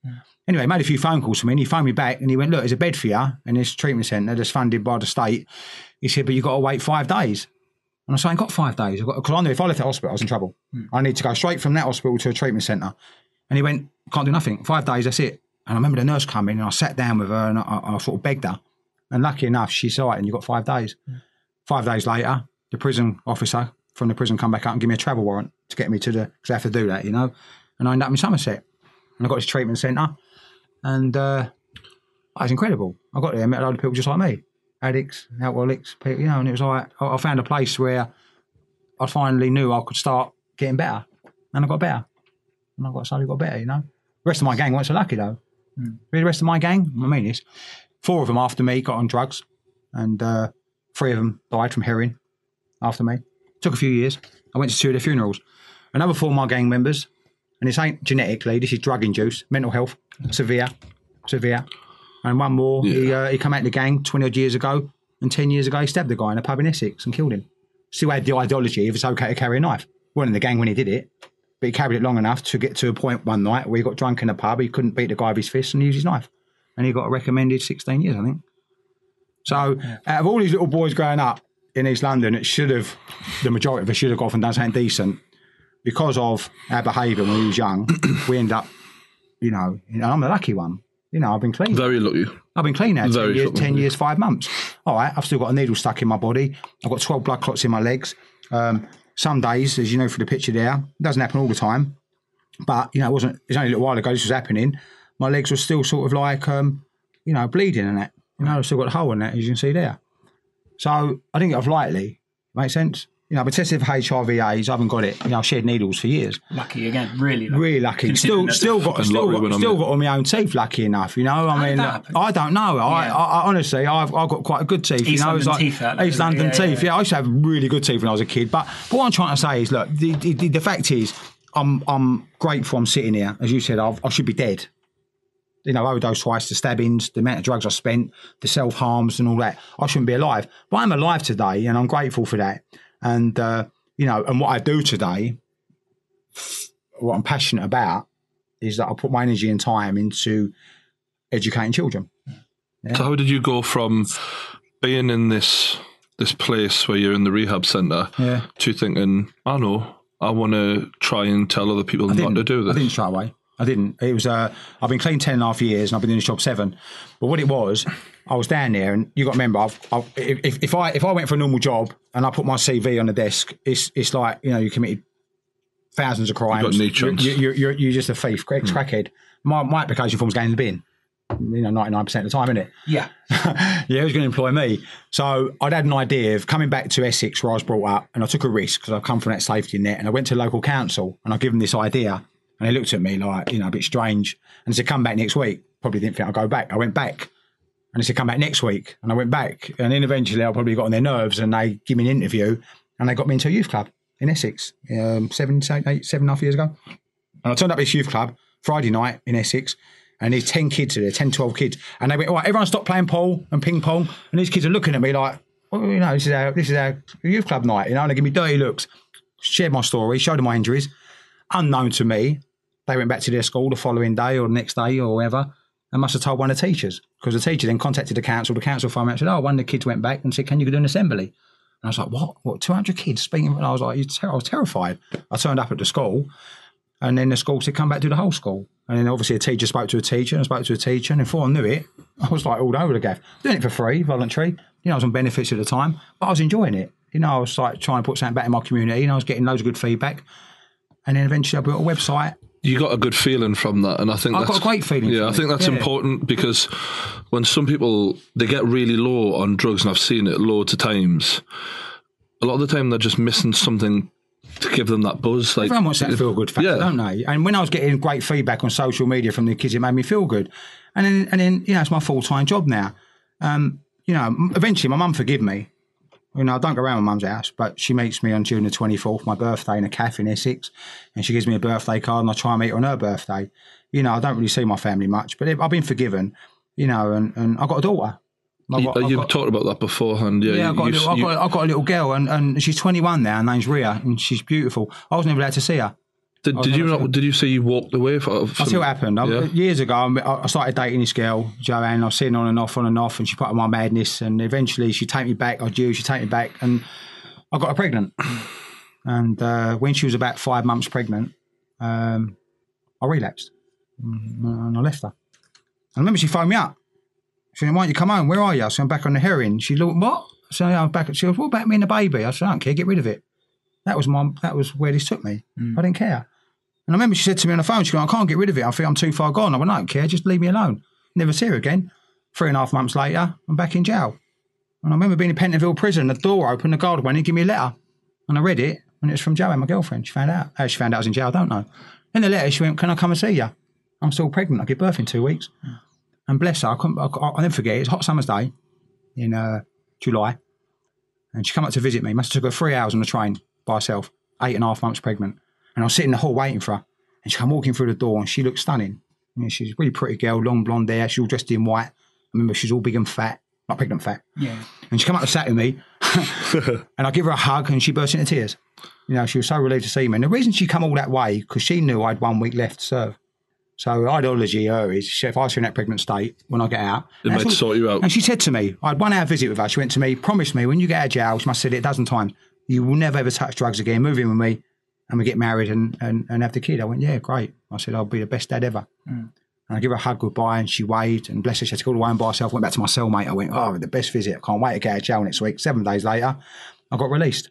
Anyway, he made a few phone calls to me and he phoned me back and he went, look, there's a bed for you in this treatment centre that's funded by the state. He said, but you've got to wait five days. And I said, I ain't got five days. I've got, because I knew if I left the hospital, I was in trouble. Hmm. I need to go straight from that hospital to a treatment centre. And he went, can't do nothing. Five days, that's it. And I remember the nurse coming and I sat down with her and I, I sort of begged her. And lucky enough, she saw it and you got five days. Hmm. Five days later, the prison officer from the prison come back out and give me a travel warrant to get me to the, because I have to do that, you know. And I ended up in Somerset. And I got this treatment centre. And uh, it was incredible. I got there, met a lot of people just like me addicts, alcoholics, people, you know, and it was like, I, I found a place where I finally knew I could start getting better. And I got better. And I got slowly got better, you know. The rest of my gang weren't so lucky though. The rest of my gang, I mean this, four of them after me got on drugs, and uh, three of them died from heroin after me. Took a few years. I went to two of their funerals. Another four of my gang members, and this ain't genetically, this is drug induced, mental health, severe, severe. And one more, he, uh, he came out of the gang 20 odd years ago, and 10 years ago he stabbed a guy in a pub in Essex and killed him. Still had the ideology if it's okay to carry a knife. Wasn't in the gang when he did it, but he carried it long enough to get to a point one night where he got drunk in a pub, he couldn't beat the guy with his fist and used his knife. And he got a recommended 16 years, I think. So out of all these little boys growing up in East London, it should have, the majority of us should have got off and done something decent. Because of our behaviour when we was young, we end up, you know, know, I'm the lucky one. You know, I've been clean. Very lucky. I've been clean now, 10 years, 10 years, five months. All right, I've still got a needle stuck in my body. I've got 12 blood clots in my legs. Um, some days, as you know from the picture there, it doesn't happen all the time. But, you know, it wasn't, it's only a little while ago this was happening. My legs were still sort of like, um, you know, bleeding and that. You know, I've still got a hole in that, as you can see there. So I didn't get off lightly. Make sense? You know, I've been tested for HIV AIDS. I haven't got it. You know, I've shared needles for years. Lucky again, really lucky. Really lucky. Still, still got, fucking still got, when I'm still got all my own teeth. Lucky enough, you know. I did mean. I don't know. I, Yeah. I, I honestly, I've, I've got quite a good teeth. East you know, it's London like teeth out there. East London Yeah, teeth. yeah. Yeah, I used to have really good teeth when I was a kid. But, but what I'm trying to say is, look, the, the, the fact is, I'm I'm grateful I'm sitting here. As you said, I've, I should be dead. You know, overdose twice, the stabbings, the amount of drugs I spent, the self harms and all that. I shouldn't be alive, but I'm alive today, and I'm grateful for that. And uh, you know, and what I do today, what I'm passionate about, is that I put my energy and time into educating children. So how did you go from being in this this place where you're in the rehab centre Yeah. to thinking, I know, I want to try and tell other people not to do that? I didn't straight away. I didn't. It was. Uh, I've been clean ten and a half years, and I've been in this job seven. But what it was, I was down there, and you got to remember, I've, I've, if, if I if I went for a normal job and I put my CV on the desk, it's it's like you know you committed thousands of crimes. got no you're, chance. you're, you're, you're, you're just a thief, ex hmm. crackhead. My my application form's going in the bin. You know, ninety nine percent of the time, isn't it? Yeah. yeah, who's going to employ me? So I'd had an idea of coming back to Essex where I was brought up, and I took a risk because I've come from that safety net, and I went to local council and I give them this idea, and they looked at me like, you know, a bit strange, and said, "Come back next week." Probably didn't think I'd go back. I went back, and they said, "Come back next week," and I went back, and then eventually I probably got on their nerves, and they give me an interview, and they got me into a youth club in Essex, um, seven, eight, seven and a half years ago. And I turned up at this youth club Friday night in Essex, and there's 10 kids there, 10, 12 kids. And they went, all right, everyone stop playing pool and ping pong. And these kids are looking at me like, well, you know, this is our, this is our youth club night, you know, and they give me dirty looks. Shared my story, showed them my injuries. Unknown to me, they went back to their school the following day or the next day or whatever and must have told one of the teachers because the teacher then contacted the council. The council me and said, oh, one of the kids went back and said, can you do an assembly? And I was like, what? What, 200 kids speaking? And I was like, ter- I was terrified. I turned up at the school and then the school said, come back to the whole school. And then obviously a teacher spoke to a teacher and I spoke to a teacher. And before I knew it, I was like all over the gaff. Doing it for free, voluntary. You know, I was on benefits at the time, but I was enjoying it. You know, I was like trying to put something back in my community and I was getting loads of good feedback. And then eventually I built a website. You got a good feeling from that, and I think I that's, got a great feeling Yeah, I think that's Yeah. important because when some people they get really low on drugs, and I've seen it loads of times. A lot of the time, they're just missing something to give them that buzz. Like Everyone wants that feel good factor, Yeah. don't they? And when I was getting great feedback on social media from the kids, it made me feel good. And then, and then you know, it's my full time job now. Um, you know, eventually my mum forgive me. You know, I don't go around my mum's house, but she meets me on June the 24th, my birthday, in a cafe in Essex, and she gives me a birthday card, and I try and meet her on her birthday. You know, I don't really see my family much, but I've been forgiven, you know, and, and I've got a daughter. I've got- you've got- talked about that beforehand. Yeah, yeah, I've got, a you- little, I've, you- got, I've got a little girl, and, and she's 21 now. Her name's Ria, and she's beautiful. I was never allowed to see her. Did, did you not? Did you say you walked away from? I'll tell what happened. I, Yeah. Years ago, I I started dating this girl, Joanne. I was sitting on and off, on and off, and she put up my madness. And eventually, she'd take me back. I do. She'd take me back, and I got her pregnant. And uh, when she was about five months pregnant, um, I relapsed, and I left her. I remember she phoned me up. She said, "Why don't you come home? Where are you?" I said, "I'm back on the heroin." She looked, "What?" I said, "Yeah, "I'm back." She goes, "What about me and the baby?" I said, "I don't care. Get rid of it." That was my. That was where this took me. I didn't care. And I remember she said to me on the phone, she goes, I can't get rid of it. I think I'm too far gone. I went, I don't care, just leave me alone. Never see her again. Three and a half months later, I'm back in jail. And I remember being in Pentonville prison, the door opened, the guard went in, give me a letter. And I read it, and it was from Joanne, my girlfriend. She found out. How she found out I was in jail, I don't know. In the letter, she went, Can I come and see you? I'm still pregnant. I give birth in two weeks. And bless her, I couldn't, I, I'll never forget it. It's hot summer's day in uh, July. And she come up to visit me. Must have took her three hours on the train by herself, eight and a half months pregnant. And I was sitting in the hall waiting for her. And she come walking through the door and she looked stunning. You know, she's a really pretty girl, long blonde hair. She's all dressed in white. I remember she's all big and fat. Not pregnant fat. Yeah. And she come up and sat with me. and I give her a hug and she burst into tears. You know, she was so relieved to see me. And the reason she come all that way, because she knew I had one week left to serve. So ideology her is, she- if I was in that pregnant state when I get out, It might sort you out. And she said to me, I had one hour visit with her. She went to me, promise me when you get out of jail, she must have said it a dozen times, you will never ever touch drugs again. Move in with me and we get married and, and, and have the kid. I went, yeah, great. I said, I'll be the best dad ever. Mm. And I give her a hug goodbye and she waved and bless her, she had to go all the way home by herself. Went back to my cellmate. I went, oh, the best visit. I can't wait to get out of jail next week. Seven days later, I got released.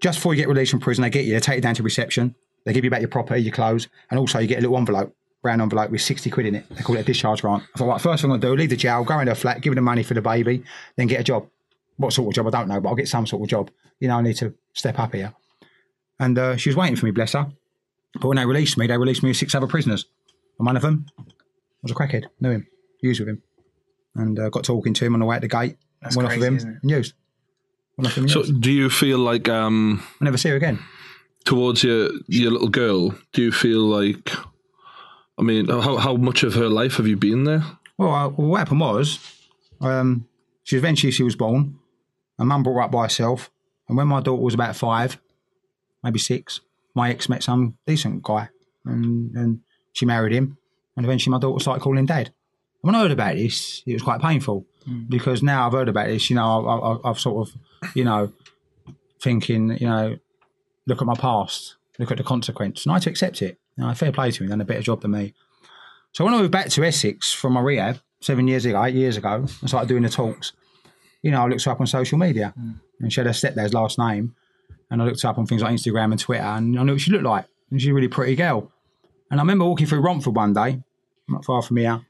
Just before you get released from prison, they get you, they take you down to reception. They give you back your property, your clothes, and also you get a little envelope, brown envelope with 60 quid in it. They call it a discharge grant. I thought, right, first thing I'm going to do, leave the jail, go into a flat, give her the money for the baby, then get a job. What sort of job? I don't know, but I'll get some sort of job. You know, I need to step up here. And uh, she was waiting for me, bless her. But when they released me, they released me with six other prisoners. And one of them was a crackhead, knew him, used with him. And uh, got talking to him on the way at the gate. That's went off crazy, of him and used. Went off him and So, used. do you feel like um, I never see her again. towards your your little girl? Do you feel like? I mean, how how much of her life have you been there? Well, uh, well what happened was, um, she eventually she was born. Her mum brought her up by herself, and when my daughter was about five, maybe six, my ex met some decent guy, and and she married him, and eventually my daughter started calling dad. When I heard about this, it was quite painful hmm. because now I've heard about this. You know, I, I, I've sort of, you know, thinking, you know, look at my past, look at the consequence, and I had to accept it. You know, fair play to him, done a better job than me. So when I moved back to Essex from my rehab seven years ago, eight years ago, I started doing the talks. You know, I looked her up on social media, hmm. and she had her stepdad's last name, and I looked her up on things like Instagram and Twitter, and I knew what she looked like. And she's a really pretty girl. And I remember walking through Romford one day, not far from here,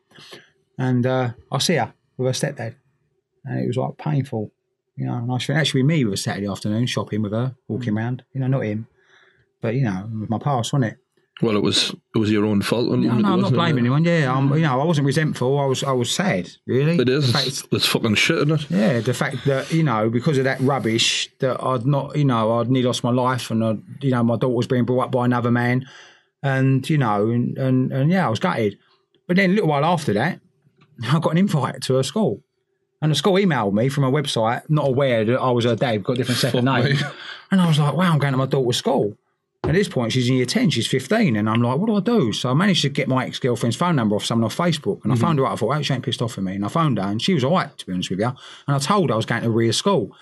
and uh, I see her with her stepdad, and it was like painful. You know, and I should actually me with a Saturday afternoon shopping with her, walking around. You know, not him, but you know, with my past, wasn't it? Well, it was it was your own fault. No, no, I'm not blaming anyone. Yeah, I'm, you know, I wasn't resentful. I was, I was sad. Really, It is. Fact- It's, it's fucking shit, isn't it? yeah, the fact that you know, because of that rubbish, that I'd not, you know, I'd nearly lost my life, and I'd, you know, my daughter was being brought up by another man, and you know, and and, and yeah, I was gutted. But then a little while after that, I got an invite to a school, and the school emailed me from a website, not aware that I was her dad, got a different second Fuck name, me. and I was like, wow, I'm going to my daughter's school. At this point, she's in year 10, she's 15. And I'm like, what do I do? So I managed to get my ex girlfriend's phone number off someone off Facebook. And I mm-hmm. phoned her up. I thought, oh, she ain't pissed off at me. And I phoned her, and she was all right, to be honest with you. And I told her I was going to Ria school.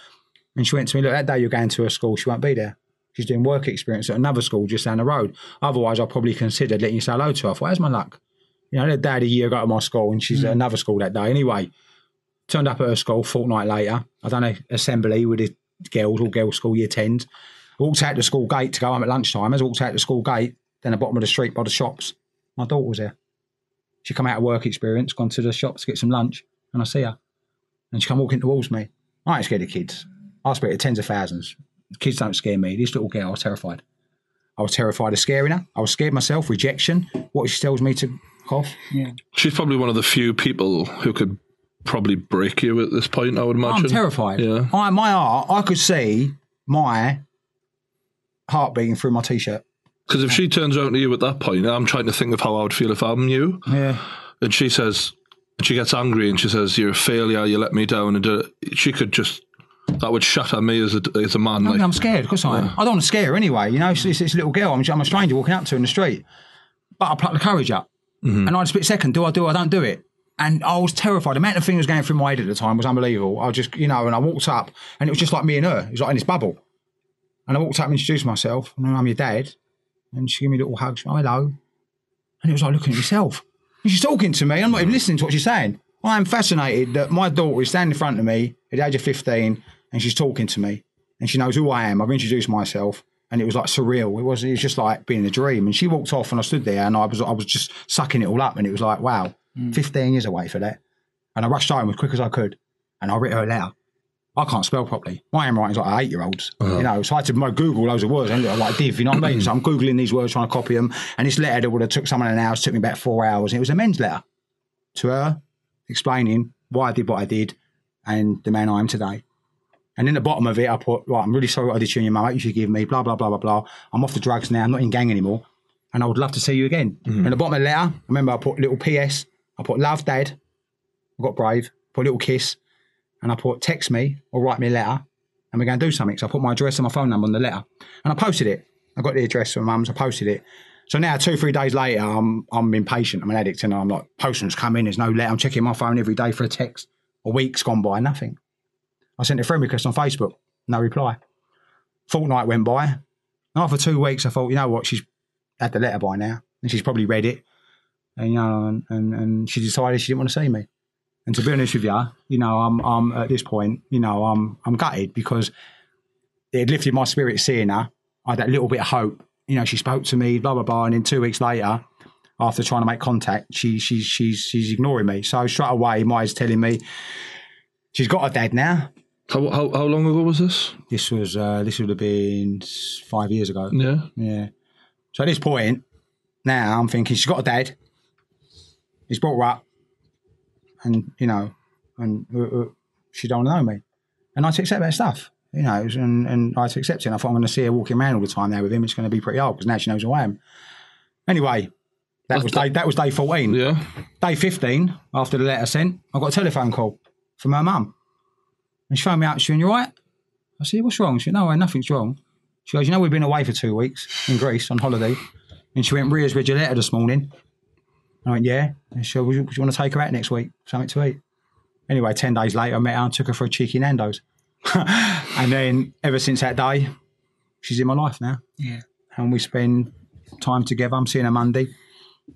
And she went to me, look, that day you're going to a school, she won't be there. She's doing work experience at another school just down the road. Otherwise, I probably considered letting you say hello to her. I thought, how's my luck? You know, her dad a year ago at my school, and she's at mm. another school that day. Anyway, turned up at her school fortnight later. I done a assembly with the girls, all girls school, year 10s. Walked out the school gate to go home at lunchtime. As I walked out the school gate, then the bottom of the street by the shops, my daughter was there. She come out of work experience, gone to the shops to get some lunch, and I see her. And she come walking towards me. I ain't scared of kids. I speak to tens of thousands. Kids don't scare me. This little girl, I was terrified. I was terrified of scaring her. I was scared myself, rejection, what she tells me to cough. Yeah. She's probably one of the few people who could probably break you at this point. I would imagine. I'm terrified. Yeah. I, my heart, I could see my heart beating through my t-shirt. Because if she turns around to you at that point, I'm trying to think of how I would feel if I'm you. Yeah. And she says, and she gets angry and she says, "You're a failure. You let me down." And uh, she could just that would shatter me as a as a man. I Like, mean, I'm scared, of course I am. I don't want to scare her anyway. You know, it's, it's this little girl. I'm, I'm a stranger walking up to her in the street. But I pluck the courage up. Mm-hmm. And I had a split second. Do I do I don't do it? And I was terrified. The amount of things going through my head at the time was unbelievable. I just, you know, and I walked up and it was just like me and her. It was like in this bubble. And I walked up and introduced myself. And I'm your dad. And she gave me a little hug. She went, oh, hello. And it was like looking at yourself. And she's talking to me. I'm not even listening to what she's saying. I am fascinated that my daughter is standing in front of me at the age of 15 and she's talking to me and she knows who I am. I've introduced myself and it was like surreal. It was, it was just like being a dream. And she walked off and I stood there and I was, I was just sucking it all up. And it was like, wow, mm. 15 years away for that. And I rushed home as quick as I could and I wrote her a letter. I can't spell properly. My handwriting's like eight year olds, you know. So I had to Google loads of words and like div, you know what I mean? Mm. So I'm googling these words, trying to copy them. And this letter that would have took someone an hour took me about four hours. And it was a men's letter to her, explaining why I did what I did and the man I am today. And in the bottom of it, I put, right, I'm really sorry what I did to you and your mum. You should give me, blah, blah, blah, blah, blah. I'm off the drugs now. I'm not in gang anymore. And I would love to see you again. Mm. And the bottom of the letter, I remember I put little PS. I put, love, dad. I got brave. Put a little kiss. And I put, text me or write me a letter and we're going to do something. So I put my address and my phone number on the letter. And I posted it. I got the address from mum's. I posted it. So now, two, three days later, I'm I'm impatient. I'm an addict, and I'm like, postman's come in. There's no letter. I'm checking my phone every day for a text. A week's gone by, nothing. I sent a friend request on Facebook, no reply. Fortnight went by. And after two weeks, I thought, you know what? She's had the letter by now, and she's probably read it. And you know, and, and, and she decided she didn't want to see me. And to be honest with you, you know, I'm I'm at this point, you know, I'm I'm gutted because it lifted my spirit seeing her. I had that little bit of hope. You know, she spoke to me, blah blah blah, and then two weeks later, after trying to make contact, she she's she's she's ignoring me. So straight away, Maya's telling me she's got a dad now. how, how how long ago was this? This was uh, this would have been five years ago. Yeah. Yeah. So at this point, now I'm thinking she's got a dad. He's brought her up, and you know, and uh, uh, she don't know me, and I had to accept that stuff. You know, and, and I had to accept it. And I thought I'm going to see her walking around all the time there with him. It's going to be pretty hard because now she knows who I am. Anyway, that was day, that was day 14. Yeah. Day 15, after the letter sent, I got a telephone call from her mum. And she phoned me up. She went, You right? I said, What's wrong? She went, No, nothing's wrong. She goes, You know, we've been away for two weeks in Greece on holiday. And she went, Ria's read your letter this morning. I went, Yeah. And she said, Would you, would you want to take her out next week? Something to eat. Anyway, 10 days later, I met her and took her for a cheeky Nando's. and then ever since that day, she's in my life now. Yeah. And we spend time together. I'm seeing her Monday.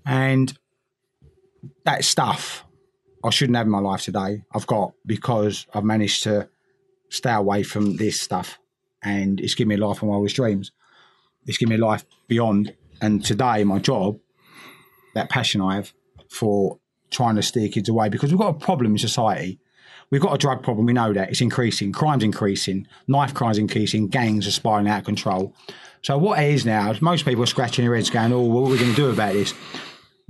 And that stuff I shouldn't have in my life today, I've got because I've managed to stay away from this stuff. And it's given me a life of my wildest dreams. It's given me a life beyond. And today, my job, that passion I have for trying to steer kids away, because we've got a problem in society. We've got a drug problem. We know that it's increasing. Crime's increasing. Knife crime's increasing. Gangs are spiraling out of control. So what it is now, most people are scratching their heads going, oh, what are we going to do about this?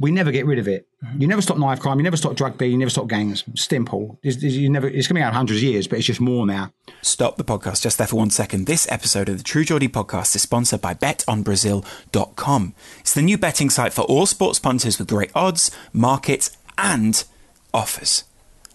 We never get rid of it. Mm-hmm. You never stop knife crime. You never stop drug dealing. You never stop gangs. Simple. It's, it's- you never, it's coming out hundreds of years, but it's just more now. Stop the podcast just there for one second. This episode of the True Geordie podcast is sponsored by betonbrazil.com. It's the new betting site for all sports punters with great odds, markets, and offers.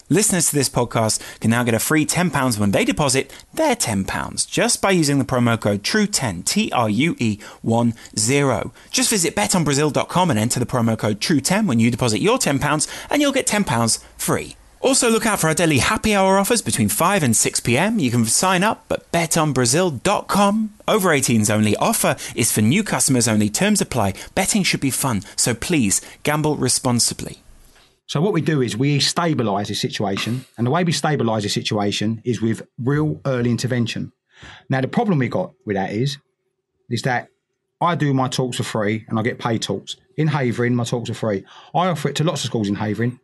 Listeners to this podcast can now get a free £10 when they deposit their £10 just by using the promo code TRUE10, T R U E 1 0. Just visit betonbrazil.com and enter the promo code TRUE10 when you deposit your £10 and you'll get £10 free. Also, look out for our daily happy hour offers between 5 and 6 pm. You can sign up at betonbrazil.com. Over 18s only. Offer is for new customers only. Terms apply. Betting should be fun, so please gamble responsibly. So what we do is we stabilise the situation, and the way we stabilise the situation is with real early intervention. Now the problem we got with that is, is that I do my talks for free and I get paid talks. In Havering, my talks are free. I offer it to lots of schools in Havering.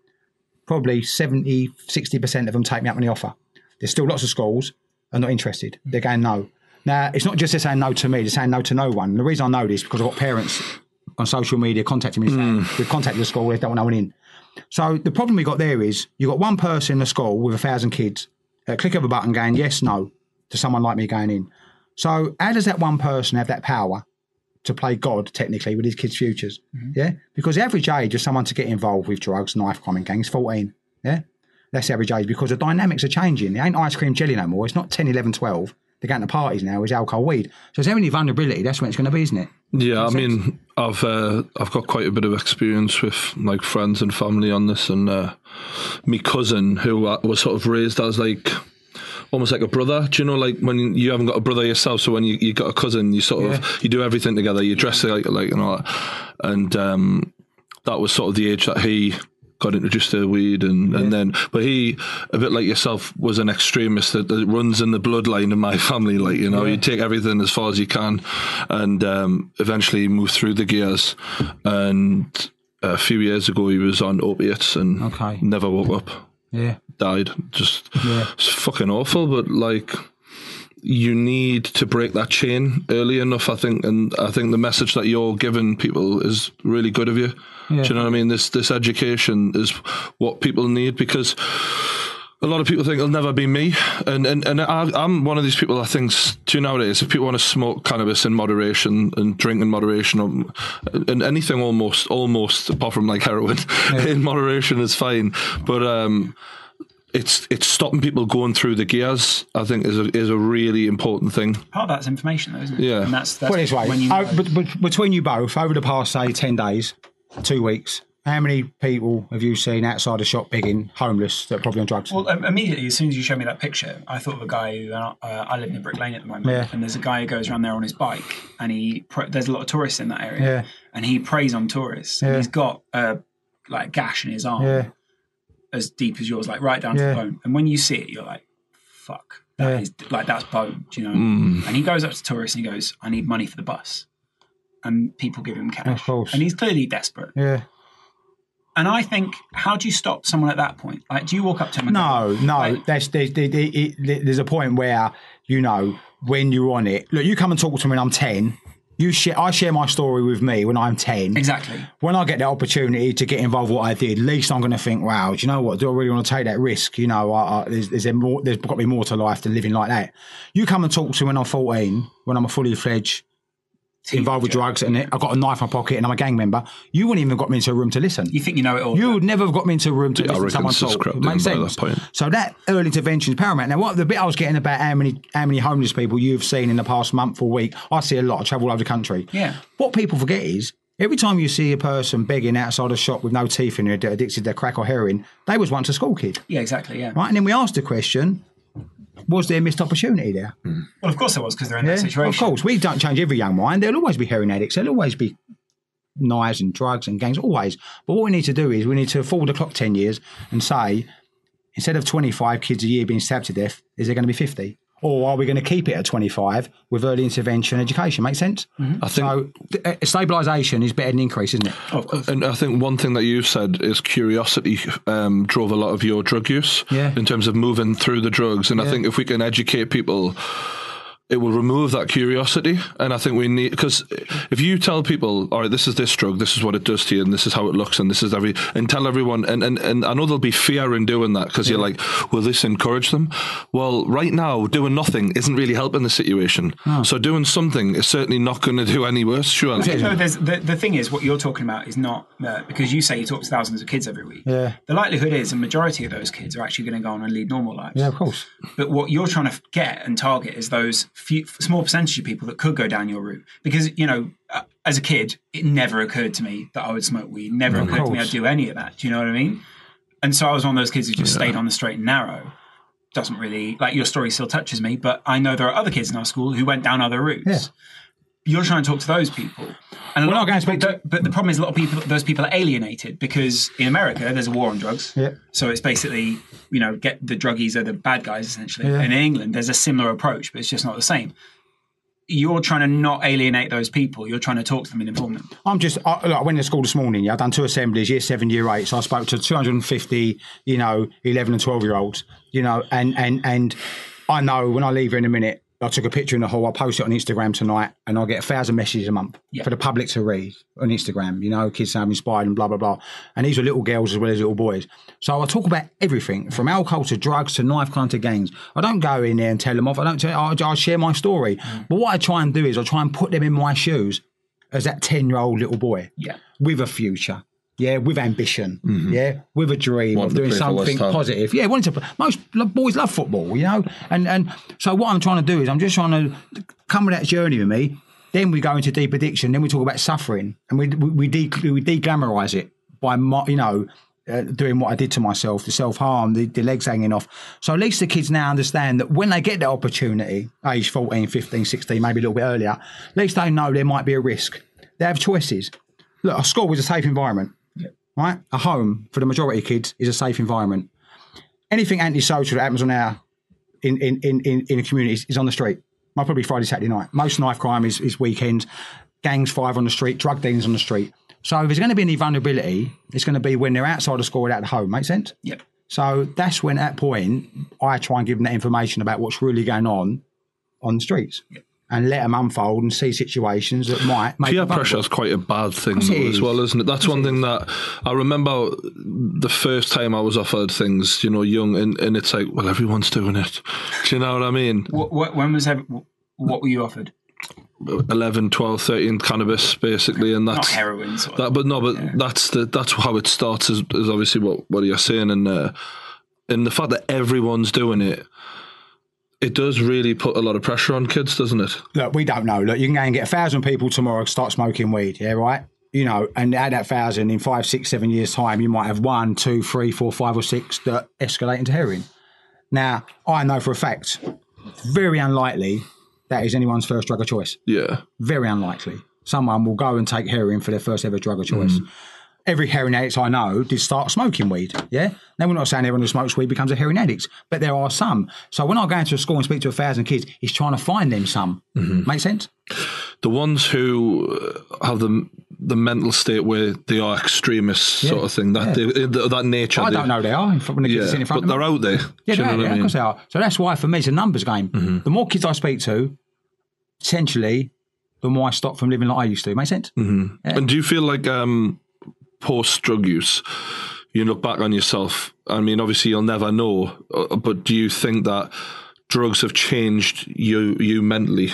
Probably 70, 60% of them take me up on the offer. There's still lots of schools are not interested. They're going no. Now, it's not just they're saying no to me, they're saying no to no one. And the reason I know this is because I've got parents on social media contacting me saying, hmm. we've contacted the school, they don't want no one in. So the problem we got there is you got one person in the school with a thousand kids, a click of a button going yes, no to someone like me going in. So how does that one person have that power to play God technically with his kids' futures? Mm-hmm. Yeah, because the average age of someone to get involved with drugs, knife crime, and gangs, fourteen. Yeah, that's the average age because the dynamics are changing. It ain't ice cream jelly no more. It's not 10, 11, 12. They're going to parties now. is alcohol, weed. So is there any vulnerability? That's when it's going to be, isn't it? Yeah, I mean, I've uh, I've got quite a bit of experience with like friends and family on this, and uh, me cousin who uh, was sort of raised as like almost like a brother. Do you know, like when you haven't got a brother yourself, so when you you got a cousin, you sort of you do everything together. You dress like like and all that, and um, that was sort of the age that he got introduced to weed and, and then but he a bit like yourself was an extremist that, that runs in the bloodline of my family like you know you take everything as far as you can and um, eventually move through the gears and a few years ago he was on opiates and Okay. never woke up. Yeah. died. Just it's fucking awful but like you need to break that chain early enough, I think, and I think the message that you're giving people is really good of you. Do you know what I mean? This this education is what people need because a lot of people think it'll never be me, and and, and I, I'm one of these people that thinks, do you nowadays if people want to smoke cannabis in moderation and drink in moderation, or, and anything almost almost apart from like heroin in moderation is fine, but um it's it's stopping people going through the gears. I think is a is a really important thing. Part of that's information, though, isn't it? Yeah. And that's, that's Put it this when you oh, know. but, but between you both, over the past, say, 10 days, two weeks, how many people have you seen outside a shop begging, homeless, that are probably on drugs? Well, um, immediately as soon as you showed me that picture, I thought of a guy who uh, I live in Brick Lane at the moment, Yeah. and there's a guy who goes around there on his bike, and he there's a lot of tourists in that area, Yeah. and he preys on tourists. Yeah. And he's got a like gash in his arm, yeah, as deep as yours, like right down to the bone. And when you see it, you're like, "Fuck, that is Yeah. like that's bone," do you know? Mm. And he goes up to tourists and he goes, "I need money for the bus," and people give him cash, and he's clearly desperate. yeah. And I think, how do you stop someone at that point? Like, do you walk up to him? And No, go, no. like, There's, there's, there- there- there's a point where, you know, when you're on it, look, you come and talk to me when I'm 10. You share, I share my story with me when I'm 10. exactly. when I get the opportunity to get involved with what I did, at least I'm going to think, wow, do you know what? Do I really want to take that risk? You know, I, I, there's, there's, a more, there's got to be more to life than living like that. You come and talk to me when I'm 14, when I'm a fully fledged, involved with drugs, and I've got a knife in my pocket and I'm a gang member. You wouldn't even have got me into a room to listen. You think you know it all? You would never have got me into a room to Yeah, listen to someone it's talk. It makes sense. that point. So that early intervention is paramount. Now, what the bit I was getting about how many how many homeless people you've seen in the past month or week, I see a lot. I travel all over the country. Yeah. What people forget is every time you see a person begging outside a shop with no teeth in it, addicted to crack or heroin, they was once a school kid, Yeah, exactly. Yeah. right? And then we asked the question: Was there a missed opportunity there? Well, of course there was because they're in Yeah, that situation. of course. We don't change every young mind. There'll always be heroin addicts. There'll always be knives and drugs and gangs, always. But what we need to do is we need to forward the clock 10 years and say, instead of 25 kids a year being stabbed to death, is there going to be 50? Or are we going to keep it at 25 with early intervention education? Make sense? I think So th- uh, stabilisation is better than increase, isn't it? Of course. And I think one thing that you said is curiosity um, drove a lot of your drug use Yeah. in terms of moving through the drugs. And I think if we can educate people, it will remove that curiosity. And I think we need, because if you tell people, all right, this is this drug, this is what it does to you, and this is how it looks, and this is every, and tell everyone, and, and, and I know there'll be fear in doing that because you're like, will this encourage them? Well, right now, doing nothing isn't really helping the situation. So doing something is certainly not going to do any worse, surely. No, there's, the, the thing is, what you're talking about is not uh, because you say you talk to thousands of kids every week. Yeah. The likelihood is a majority of those kids are actually going to go on and lead normal lives. Yeah, of course. But what you're trying to get and target is those few, small percentage of people that could go down your route. Because, you know, uh, as a kid, it never occurred to me that I would smoke weed. Never occurred to me. I'd do any of that. Do you know what I mean? And so I was one of those kids who just stayed on the straight and narrow. Doesn't really, like, your story still touches me, but I know there are other kids in our school who went down other routes. Yeah. You're trying to talk to those people. And We're lot not going to speak to- but the problem is a lot of people, those people are alienated because in America there's a war on drugs. Yeah. So it's basically, you know, get the druggies are the bad guys essentially. Yeah. In England, there's a similar approach, but it's just not the same. You're trying to not alienate those people. You're trying to talk to them in informant. I'm just, I, look, I went to school this morning. Yeah, I've done two assemblies, year seven, year eight. So I spoke to 250, you know, 11 and 12 year olds, you know, and, and, and I know when I leave here in a minute, I took a picture in the hall. I post it on Instagram tonight, and I get a thousand messages a month Yeah. for the public to read on Instagram. You know, kids say I'm inspired and blah blah blah. And these are little girls as well as little boys. So I talk about everything from alcohol to drugs to knife crime to gangs. I don't go in there and tell them off. I don't. Tell, I, I share my story. Mm. But what I try and do is I try and put them in my shoes as that ten year old little boy Yeah. with a future. Yeah, with ambition. Yeah, with a dream of doing play for West something positive. Yeah, wanting to. Most boys love football, you know. And and so what I'm trying to do is I'm just trying to come with that journey with me. Then we go into deep addiction. Then we talk about suffering, and we we we, de- we de-glamorize it by you know. Uh, doing what I did to myself, the self harm, the, the legs hanging off. So at least the kids now understand that when they get that opportunity, age 14, 15, 16, maybe a little bit earlier, at least they know there might be a risk. They have choices. Look, a school is a safe environment right? A home for the majority of kids is a safe environment. Anything antisocial that happens on our in in in in, in the communities is on the street. Might probably Friday, Saturday night. Most knife crime is, is weekends. Gangs five on the street, drug dealings on the street. So if there's going to be any vulnerability, it's going to be when they're outside the school without out home. Make sense? Yep. So that's when, at that point, I try and give them that information about what's really going on on the streets, and let them unfold and see situations that might make Peer pressure is quite a bad thing though, as well, isn't it? That's one thing that I remember the first time I was offered things, you know, young, and, and it's like, well, everyone's doing it. Do you know what I mean? What, what, when was ever, what were you offered? 11, 12, 13 cannabis, basically, and Not that's heroin. Sort of. that. But no, but that's the that's how it starts. Is, is obviously what what you're saying, and uh, and the fact that everyone's doing it, it does really put a lot of pressure on kids, doesn't it? look, we don't know. Look, you can go and get a thousand people tomorrow and start smoking weed, yeah, right? You know, and at that thousand in five, six, seven years' time, you might have one, two, three, four, five, or six that escalate into heroin. Now, I know for a fact, very unlikely that is anyone's first drug of choice. Yeah, Very unlikely. Someone will go and take heroin for their first ever drug of choice. Mm. Every heroin addict I know did start smoking weed. Yeah. Now we're not saying everyone who smokes weed becomes a heroin addict, but there are some. So when I go into a school and speak to a thousand kids, he's trying to find them some. Make sense? the ones who uh, have the the mental state where they are extremists, sort of thing. That they, that nature. I don't know they are when the kids Yeah, in front but of they're them. out there. Yeah, they're out there, I of course they are. So that's why for me it's a numbers game. The more kids I speak to, potentially, the more I stop from living like I used to. Make sense? And do you feel like um, post drug use, you look back on yourself? I mean, obviously you'll never know, uh, but do you think that drugs have changed you you mentally?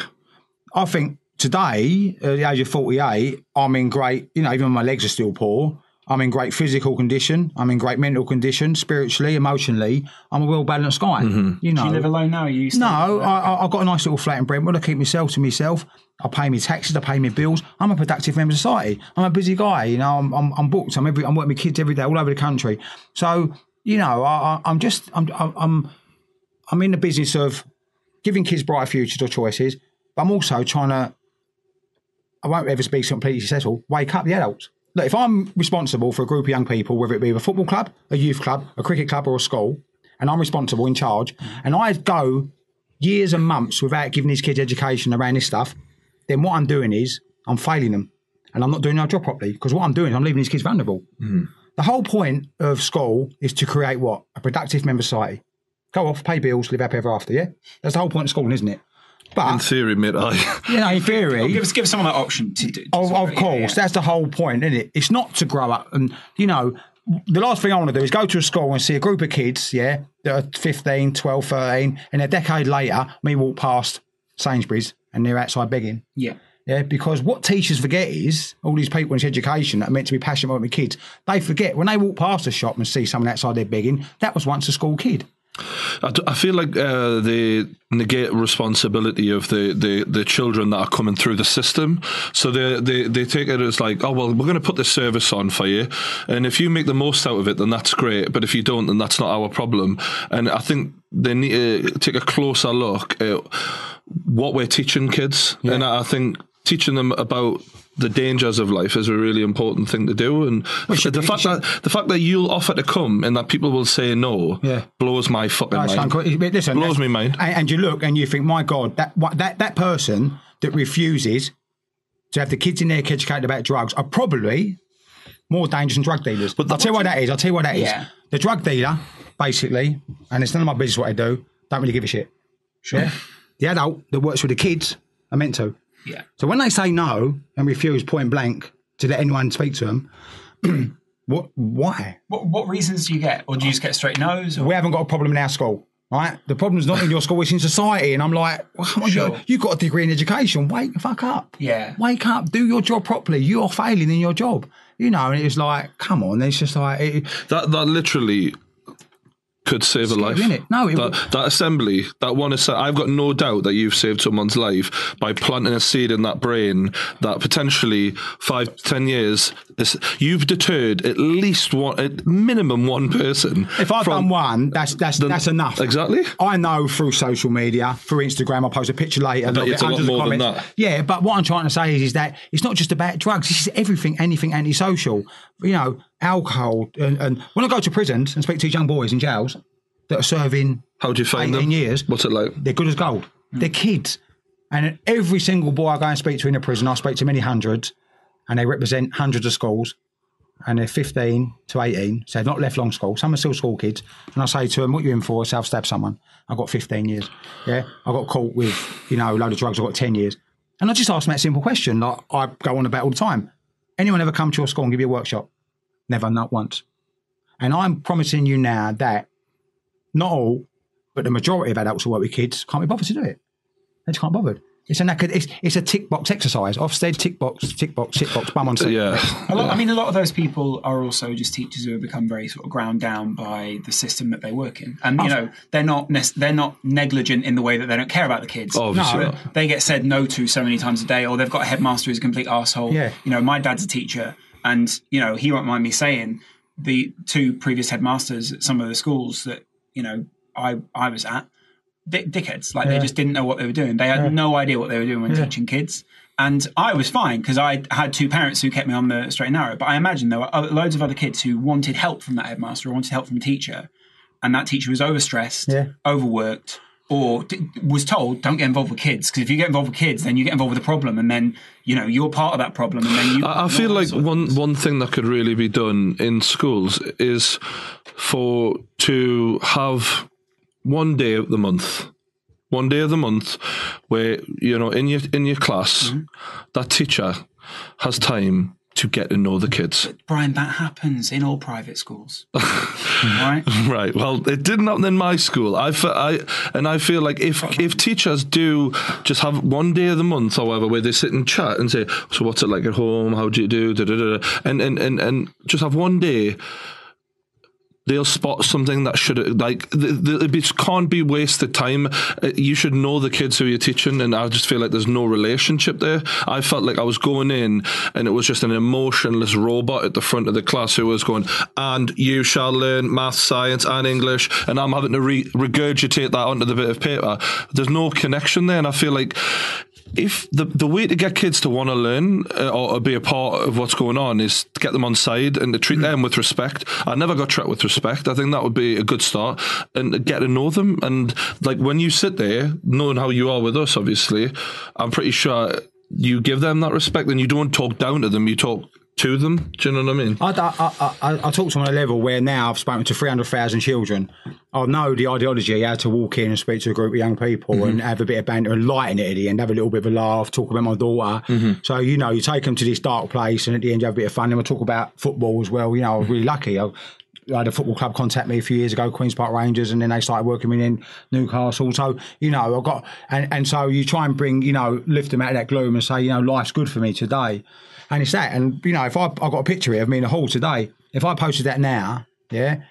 I think today, at the age of 48, I'm in great, you know, even my legs are still poor, I'm in great physical condition. I'm in great mental condition, spiritually, emotionally. I'm a well balanced guy. Mm-hmm. You know, Do you live alone now? You still- No, I, I- I've got a nice little flat in Brentwood. I keep myself to myself. I pay my taxes. I pay my bills. I'm a productive member of society. I'm a busy guy. You know, I'm, I'm, I'm booked. I'm every. I'm working with kids every day all over the country. So you know, I, I, I'm just. I'm. I'm. I'm in the business of giving kids brighter futures or choices, but I'm also trying to. I won't ever speak completely successful. Wake up the adults. Look, if I'm responsible for a group of young people, whether it be a football club, a youth club, a cricket club, or a school, and I'm responsible in charge, and I go years and months without giving these kids education around this stuff, then what I'm doing is I'm failing them, and I'm not doing our job properly because what I'm doing is I'm leaving these kids vulnerable. Mm-hmm. The whole point of school is to create what a productive member society. Go off, pay bills, live happy ever after. Yeah, that's the whole point of school, isn't it? In theory, mate, I. you know, in theory, Give give someone that option to do. of, of Yeah, course, yeah. that's the whole point, isn't it? It's not to grow up and you know. The last thing I want to do is go to a school and see a group of kids, yeah, that are 15, 12, 13, and a decade later, me walk past Sainsbury's and they're outside begging. yeah. Yeah, because what teachers forget is all these people in education that are meant to be passionate about the kids, they forget when they walk past a shop and see someone outside there begging, that was once a school kid. I, d- I feel like uh, they negate responsibility of the, the, the children that are coming through the system. So they, they, they take it as like, oh, well, we're going to put this service on for you. And if you make the most out of it, then that's great. But if you don't, then that's not our problem. And I think they need to take a closer look at what we're teaching kids. And I I think teaching them about the dangers of life is a really important thing to do. And should the be- fact that the fact that you'll offer to come and that people will say no Yeah. blows my fucking That's mind. unco- listen, blows me mind. And, and you look and you think, my God, that what- that that person that refuses to have the kids in there educated about drugs are probably more dangerous than drug dealers. But I'll tell you what that is. I'll tell you what that is. Yeah. The drug dealer, basically, and it's none of my business what I do, don't really give a shit. Yeah. The adult that works with the kids are meant to. Yeah. So when they say no and refuse point blank to let anyone speak to them, what? Why? What, what reasons do you get? Or do you just get straight no's? Or? We haven't got a problem in our school. Right, the problem's not in your school; it's in society. And I'm like, well, come on, Sure. you, you've got a degree in education. Wake the fuck up. Yeah. wake up, do your job properly. You're failing in your job. You know, and it was like, come on. It's just like, it, That that literally could save a life. innit? No, it that, that assembly, that one assembly, I've got no doubt that you've saved someone's life by planting a seed in that brain that potentially five, ten years, is, you've deterred at least one, at minimum one person. if I've done one, that's that's Then- that's enough. Exactly. I know through social media, through Instagram, I'll post a picture later. it's a lot more than that. Yeah, but what I'm trying to say is, is that it's not just about drugs. This is everything, anything antisocial. You know, alcohol. And, and when I go to prisons and speak to these young boys in jails that are serving How do you find 18 them? years, What's it like? they're good as gold. Hmm. They're kids. And every single boy I go and speak to in a prison, I speak to many hundreds, and they represent hundreds of schools. And they're 15 to 18, so they've not left long school. Some are still school kids. And I say to them, What you in for? Self stab someone. I got 15 years. Yeah. I got caught with, you know, a load of drugs. I got 10 years. And I just ask them that simple question, like I go on about all the time. Anyone ever come to your school and give you a workshop? Never, not once. And I'm promising you now that not all, but the majority of adults who work with kids can't be bothered to do it. They just can't be bothered. It's an it's, it's a tick box exercise. Ofsted, tick box, tick box, tick box, bum on seat. Yeah. A lot, I mean, a lot of those people are also just teachers who have become very sort of ground down by the system that they work in, and you oh. know they're not nec- they're not negligent in the way that they don't care about the kids. Obviously But not. they get said no to so many times a day, or they've got a headmaster who's a complete asshole. Yeah. You know, my dad's a teacher, and you know he won't mind me saying the two previous headmasters at some of the schools that you know I I was at dick, dickheads. Like they just didn't know what they were doing. They had no idea what they were doing when teaching kids. And I was fine because I had two parents who kept me on the straight and narrow. But I imagine there were other, loads of other kids who wanted help from that headmaster or wanted help from a teacher, and that teacher was overstressed, Yeah. overworked, or d- was told, "Don't get involved with kids because if you get involved with kids, then you get involved with the problem, and then you know you're part of that problem, and then you." I, I feel like one one thing that could really be done in schools is for to have one day of the month, one day of the month, where you know in your in your class, Mm-hmm. that teacher has time to get to know the kids. Brian, that happens in all private schools, right? Right. Well, it didn't happen in my school. I, I and I feel like if if teachers do just have one day of the month, however, where they sit and chat and say, "So what's it like at home? How do you do?" Da, da, da, da," and and and and just have one day. They'll spot something that should like th- th- it can't be wasted time. Uh, You should know the kids who you're teaching, and I just feel like there's no relationship there. I felt like I was going in, and it was just an emotionless robot at the front of the class who was going, "And you shall learn math, science, and English," and I'm having to re- regurgitate that onto the bit of paper. There's no connection there, and I feel like if the the way to get kids to want to learn uh, or, or be a part of what's going on is to get them on side and to treat them with respect. I never got treated with respect. I think that would be a good start and get to know them. And like when you sit there, knowing how you are with us, obviously, I'm pretty sure you give them that respect and you don't talk down to them. You talk to them. Do you know what I mean? I, I, I, I, I talk to them on a level where now I've spoken to 300,000 children. I know the ideology how to walk in and speak to a group of young people mm-hmm. and have a bit of banter and lighten it at the end, have a little bit of a laugh, talk about my daughter. Mm-hmm. So, you know, you take them to this dark place and at the end you have a bit of fun. And we talk about football as well. You know, I was really lucky. I, I had a football club contact me a few years ago, Queens Park Rangers, and then they started working with me in Newcastle. So, you know, I got, and, and so you try and bring, you know, lift them out of that gloom and say, you know, life's good for me today. And it's that. And, you know, if I, I've got a picture here of me in a hall today, if I posted that now, yeah,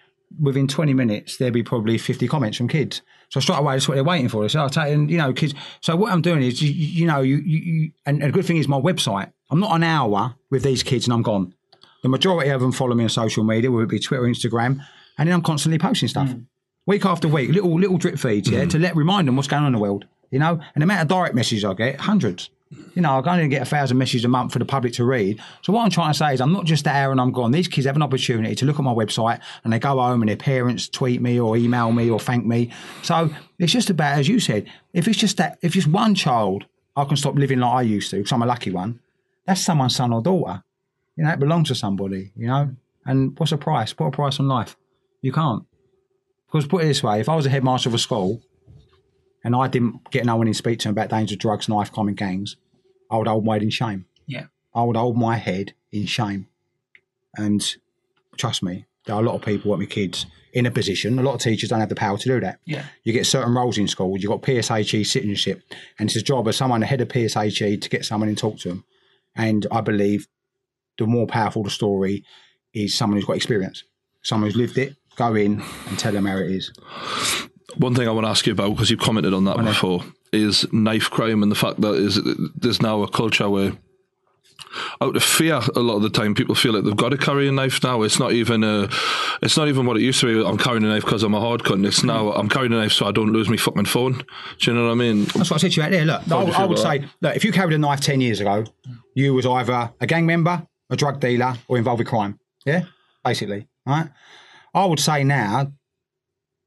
within 20 minutes, there'd be probably 50 comments from kids. So straight away, that's what they're waiting for. So I'll take, and, you know, kids. So what I'm doing is, you, you know, you, you, and, and the good thing is my website. I'm not an hour with these kids and I'm gone. The majority of them follow me on social media, whether it be Twitter, Instagram, and then I'm constantly posting stuff. Mm. Week after week, little little drip feeds, yeah, mm. to let remind them what's going on in the world. You know, and the amount of direct messages I get, hundreds. You know, I can only get a thousand messages a month for the public to read. So what I'm trying to say is I'm not just there and I'm gone. These kids have an opportunity to look at my website and they go home and their parents tweet me or email me or thank me. So it's just about, as you said, if it's just that, if just one child, I can stop living like I used to because I'm a lucky one, that's someone's son or daughter. You know, it belongs to somebody, you know? And what's the price? Put a price on life. You can't. Because put it this way, if I was a headmaster of a school and I didn't get no one in speak to him about danger of drugs, knife crime, and gangs, I would hold my head in shame. Yeah. I would hold my head in shame. And trust me, there are a lot of people, what my kids, in a position. A lot of teachers don't have the power to do that. Yeah. You get certain roles in schools. You've got PSHE citizenship, and it's a job of someone the head of PSHE to get someone and talk to them. And I believe the more powerful the story is someone who's got experience, someone who's lived it. Go in and tell them how it is. One thing I want to ask you about because you've commented on that before is knife crime and the fact that is there's now a culture where out of fear a lot of the time people feel like they've got to carry a knife now it's not even a it's not even what it used to be I'm carrying a knife because I'm a hard cunt it's now I'm carrying a knife so I don't lose my fucking phone do you know what I mean That's what I said to you out there. Look, I, I would about say, look, if you carried a knife 10 years ago, you was either a gang member, a drug dealer, or involved with crime. Yeah? Basically. Right? I would say now,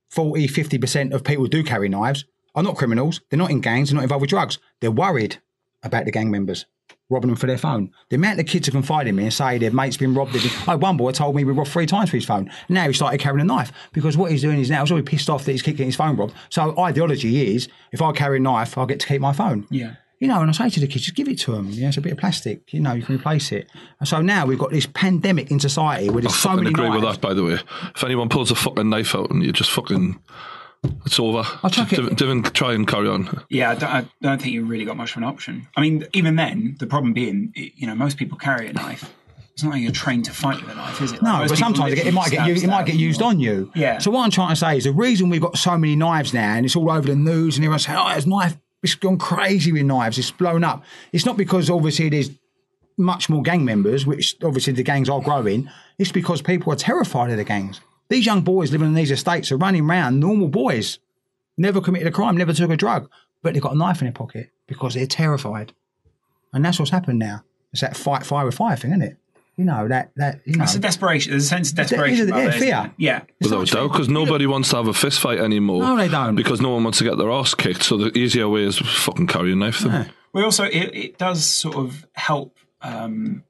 40, 50% of people do carry knives are not criminals. They're not in gangs. They're not involved with drugs. They're worried about the gang members robbing them for their phone. The amount of kids who confide in me and say their mate's been robbed. been- Oh, one boy told me we robbed three times for his phone. Now he started carrying a knife because what he's doing is now he's already pissed off that he's getting his phone robbed. So ideology is if I carry a knife, I'll get to keep my phone. Yeah. You know, and I say to the kids, just give it to them. Yeah, it's a bit of plastic. You know, you can replace it. And so now we've got this pandemic in society where I so fucking many agree with that by the way if anyone pulls a fucking knife out and you just fucking it's over I'll chuck it- Divin, Divin, try and carry on Yeah, I don't, I don't think you've really got much of an option. I mean, even then, the problem being, you know, most people carry a knife. It's not like you're trained to fight with a knife, is it? Like, No, most but sometimes it, might get used, it might get used on you. Yeah. So what I'm trying to say is the reason we've got so many knives now, and it's all over the news, and everyone's saying, "Oh, there's knife. It's gone crazy with knives. It's blown up." It's not because obviously there's much more gang members, which obviously the gangs are growing. It's because people are terrified of the gangs. These young boys living in these estates are running around, normal boys, never committed a crime, never took a drug, but they've got a knife in their pocket because they're terrified. And that's what's happened now. It's that fight fire with fire thing, isn't it? You know that that you know. It's a desperation. There's a sense of desperation. a- about yeah, it, isn't fear. there? Yeah. without doubt because nobody wants to have a fist fight anymore No, they don't. because no one wants to get their ass kicked so the easier way is fucking carry a knife them We also it, it does sort of help um,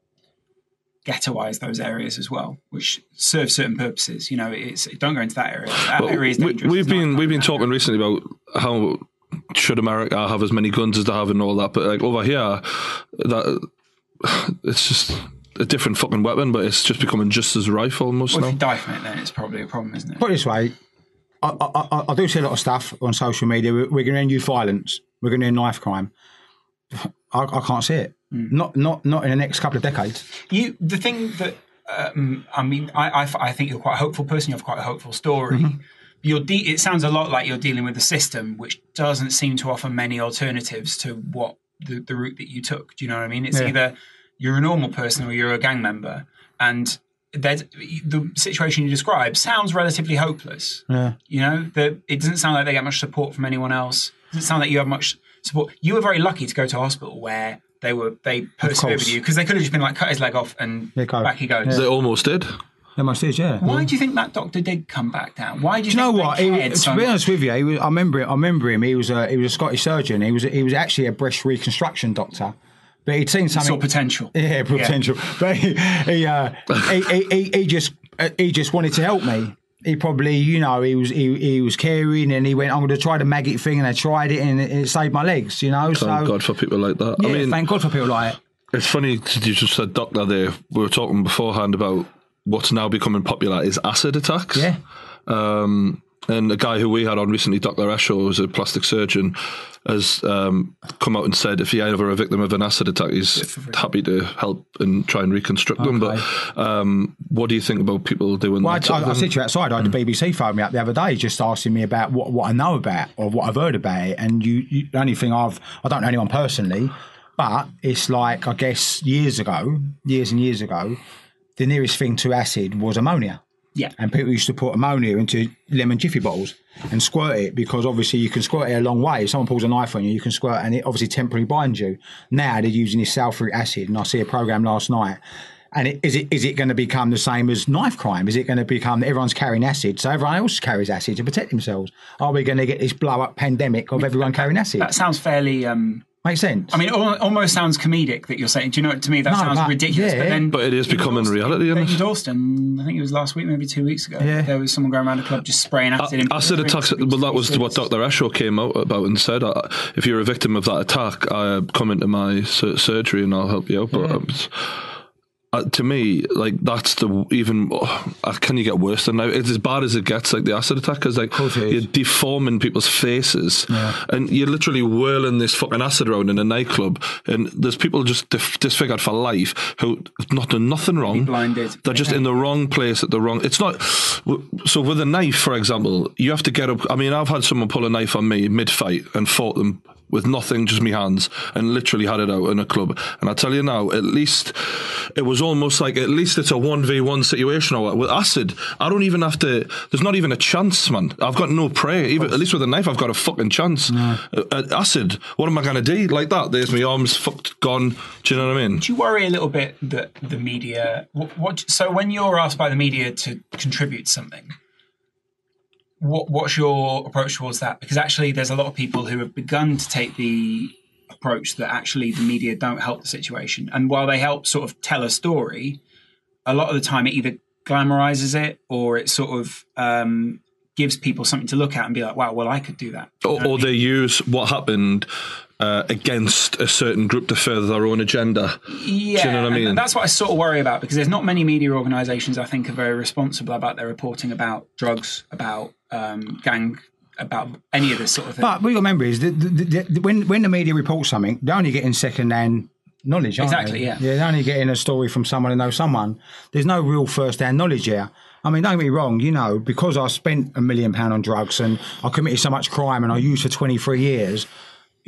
ghettoize those areas as well, which serve certain purposes. You know, it's don't go into that area. That Well, area is we, dangerous. we've been we've been that. talking recently about how should America have as many guns as they have and all that, but like over here, that it's just a different fucking weapon, but it's just becoming just as rife almost Well, if now. you die from it, then it's probably a problem, isn't it? Put it this way, I, I, I, I do see a lot of stuff on social media. We're, we're going to end youth violence. We're going to end knife crime. I, I can't see it. Not not not in the next couple of decades. You, the thing that um, I mean, I, I think you're quite a hopeful person. You have quite a hopeful story. Mm-hmm. You're de- it sounds a lot like you're dealing with a system which doesn't seem to offer many alternatives to what the, the route that you took. Do you know what I mean? It's Yeah. either you're a normal person or you're a gang member, and there's the situation you describe sounds relatively hopeless. Yeah. You know, the, it doesn't sound like they get much support from anyone else. It doesn't sound like you have much support. You were very lucky to go to hospital where they were they persevered with you because they could have just been like cut his leg off and Yeah, back he goes. They almost did. They must is, yeah. Why do you think that doctor did come back down? Why do you, Do you know think what? He, to so be much? honest with you, he was, I remember. I remember him. He was a he was a Scottish surgeon. He was he was actually a breast reconstruction doctor, but he'd seen something. saw potential. Yeah, potential. But he he, uh, he, he, he he just uh, he just wanted to help me. He probably, you know, he was he, he was caring, and he went, "I'm going to try the maggot thing," and I tried it, and it, it saved my legs. You know, Thank so God for people like that. yeah, I mean, thank God for people like it. It's funny that you just said doctor there. We were talking beforehand about what's now becoming popular is acid attacks. Yeah. Um, and a guy who we had on recently, Dr. Esho, who's a plastic surgeon, has um, come out and said if he ever a victim of an acid attack, he's happy to help and try and reconstruct them. But um, what do you think about people doing Well, that? I, I said to you outside. I had the BBC phone me up the other day, just asking me about what, what I know about or what I've heard about it. And you, you, the only thing I've, I don't know anyone personally, but it's like I guess years ago, years and years ago, the nearest thing to acid was ammonia. Yeah. And people used to put ammonia into lemon jiffy bottles and squirt it because obviously you can squirt it a long way. If someone pulls a knife on you, you can squirt and it obviously temporarily binds you. Now they're using this sulfuric acid, and I see a program last night. And it, is it is it going to become the same as knife crime? Is it going to become that everyone's carrying acid, so everyone else carries acid to protect themselves? Are we going to get this blow up pandemic of everyone carrying acid? That sounds fairly um, Makes sense. I mean, it almost sounds comedic that you're saying. Do you know? To me, that No, sounds but- ridiculous. yeah. But then, But it is becoming Dalston- reality, isn't In it? Dalston, I think it was last week, maybe two weeks ago. Yeah. There was someone going around the club just spraying acid. in Acid people's attacks. drinks. Well, that was what Dr. Esho came out about and said. Uh, if you're a victim of that attack, uh, come into my sur- surgery and I'll help you out. But um, it's- uh, to me, like that's the even. Uh, can you get worse than now? It's as bad as it gets. Like the acid attack, is like you're deforming people's faces, and you're literally whirling this fucking acid around in a nightclub, and there's people just dif- disfigured for life who have not done nothing wrong. blinded. They're just in the wrong place at the wrong. It's not. So with a knife, for example, you have to get up. I mean, I've had someone pull a knife on me mid-fight and fought them with nothing, just me hands, and literally had it out in a club. And I tell you now, at least it was almost like at least it's a one v one situation. Or with acid, I don't even have to. There's not even a chance, man. I've got no prey. Even at least with a knife, I've got a fucking chance. Uh, uh, acid, what am I gonna do? Like that? There's my arms fucked gone. Do you know what I mean? Do you worry a little bit that the media? What, what? So when you're asked by the media to contribute something, what what's your approach towards that? Because actually, there's a lot of people who have begun to take the approach that actually the media don't help the situation, and while they help sort of tell a story, a lot of the time it either glamorizes it or it sort of um, gives people something to look at and be like, "Wow, well, I could do that." or, or they use what happened uh, against a certain group to further their own agenda. Yeah, Do you know what I and mean? that's what I sort of worry about because there's not many media organisations I think are very responsible about their reporting about drugs, about um, gang, about any of this sort of thing. But what you got remember is that the, the, the, when when the media reports something, they're only getting second hand knowledge. Aren't Exactly, They? yeah. Yeah, they're only getting a story from someone who knows someone. There's no real first hand knowledge here. I mean, don't get me wrong. You know, because I spent a million pound on drugs and I committed so much crime and I used for 23 years.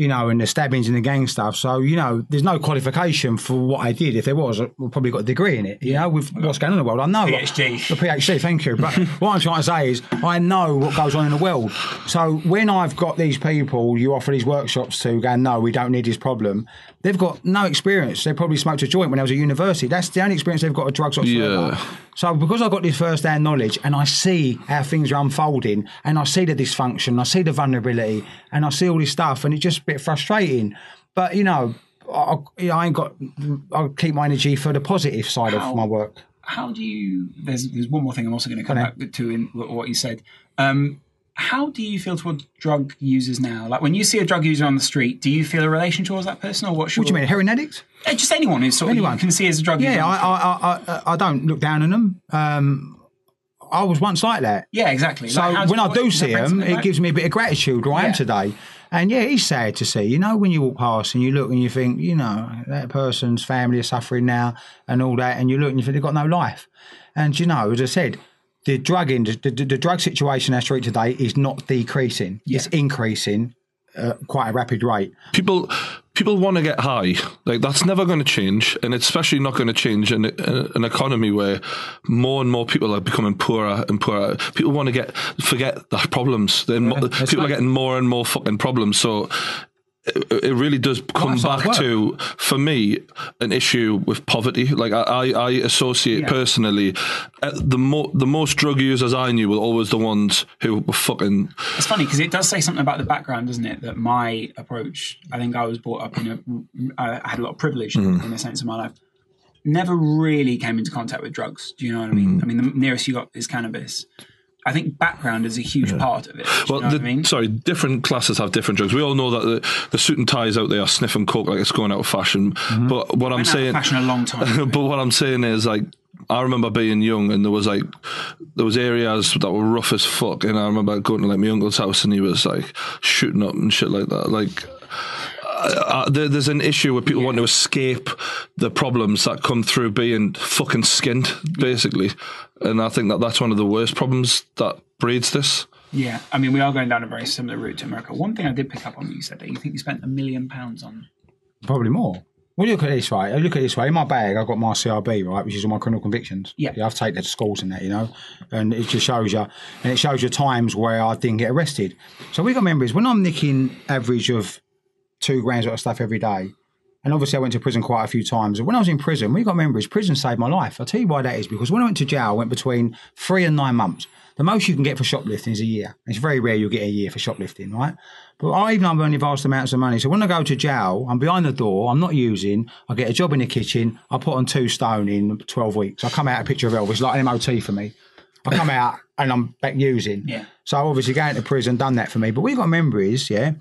You know, and the stabbings and the gang stuff. So, you know, there's no qualification for what I did. If there was, I probably got a degree in it. You know, with what's going on in the world. I know. PhD. A PhD, thank you. But what I'm trying to say is, I know what goes on in the world. So when I've got these people you offer these workshops to, going, no, we don't need this problem, they've got no experience. They probably smoked a joint when I was at university. That's the only experience they've got of drugs whatsoever. Yeah. So because I've got this first hand knowledge and I see how things are unfolding and I see the dysfunction, I see the vulnerability and I see all this stuff and it's just a bit frustrating. But, you know, I, I- I ain't got, I'll keep my energy for the positive side How- of my work. how do you? There's there's one more thing I'm also going to come Go on back to in what you said. Um, how do you feel towards drug users now? Like when you see a drug user on the street, do you feel a relation towards that person, or what's your? What do you mean, heroin addict? Uh, Just anyone who's sort of Anyone. you can see as a drug user. Yeah, I. I, I, I, don't look down on them. Um, I was once like that. yeah, exactly. So Like, when I do see them, it gives me a bit of gratitude where I am today. And yeah, it's sad to see. You know, when you walk past and you look and you think, you know, that person's family is suffering now and all that, and you look and you think they've got no life. And you know, as I said, the drug in the, the, the drug situation in our street today is not decreasing; it's increasing at quite a rapid rate. people people want to get high. Like that's never going to change and it's especially not going to change in a- an economy where more and more people are becoming poorer and poorer. People want to get forget the problems. Mo- that's people are getting more and more fucking problems. So it, really does come Life's hard back to for me an issue with poverty like i i, associate Yeah. personally uh, the more the most drug users i knew were always the ones who were fucking It's funny because it does say something about the background, doesn't it? That my approach, I think I was brought up in a, I had a lot of privilege Mm-hmm. in a sense of my life. Never really came into contact with drugs. Do you know what I mean? Mm-hmm. I mean, the nearest you got is cannabis. I think background is a huge part of it. Well, the, I mean? sorry, different classes have different drugs. We all know that the, the suit and ties out there are sniffing coke like it's going out of fashion. Mm-hmm. But what I'm Been out of saying, fashion a long time. but what I'm saying is like. I remember being young and there was like there was areas that were rough as fuck and I remember going to like my uncle's house and he was like shooting up and shit like that like uh, there, there's an issue where people want to escape the problems that come through being fucking skinned basically and I think that that's one of the worst problems that breeds this Yeah, I mean, we are going down a very similar route to America. One thing I did pick up on, you said that you think you spent a million pounds on. Probably more. Well, look at this way. Look at this way. In my bag, I've got my CRB, right, which is all my criminal convictions. Yeah. I've taken that to schools and that, you know, and it just shows you, and it shows you times where I didn't get arrested. So we got members when I'm nicking average of two grams worth of stuff every day, and obviously I went to prison quite a few times. And when I was in prison, we got members. Prison saved my life. I'll tell you why that is because when I went to jail, I went between three and nine months. The most you can get for shoplifting is a year. It's very rare you'll get a year for shoplifting, right? But I even I'm earning vast amounts of money. So when I go to jail, I'm behind the door, I'm not using, I get a job in the kitchen, I put on two stone in 12 weeks. I come out a picture of Elvis, like an MOT for me. I come out and I'm back using. Yeah. So obviously going to prison done that for me. But what you got to remember is, yeah,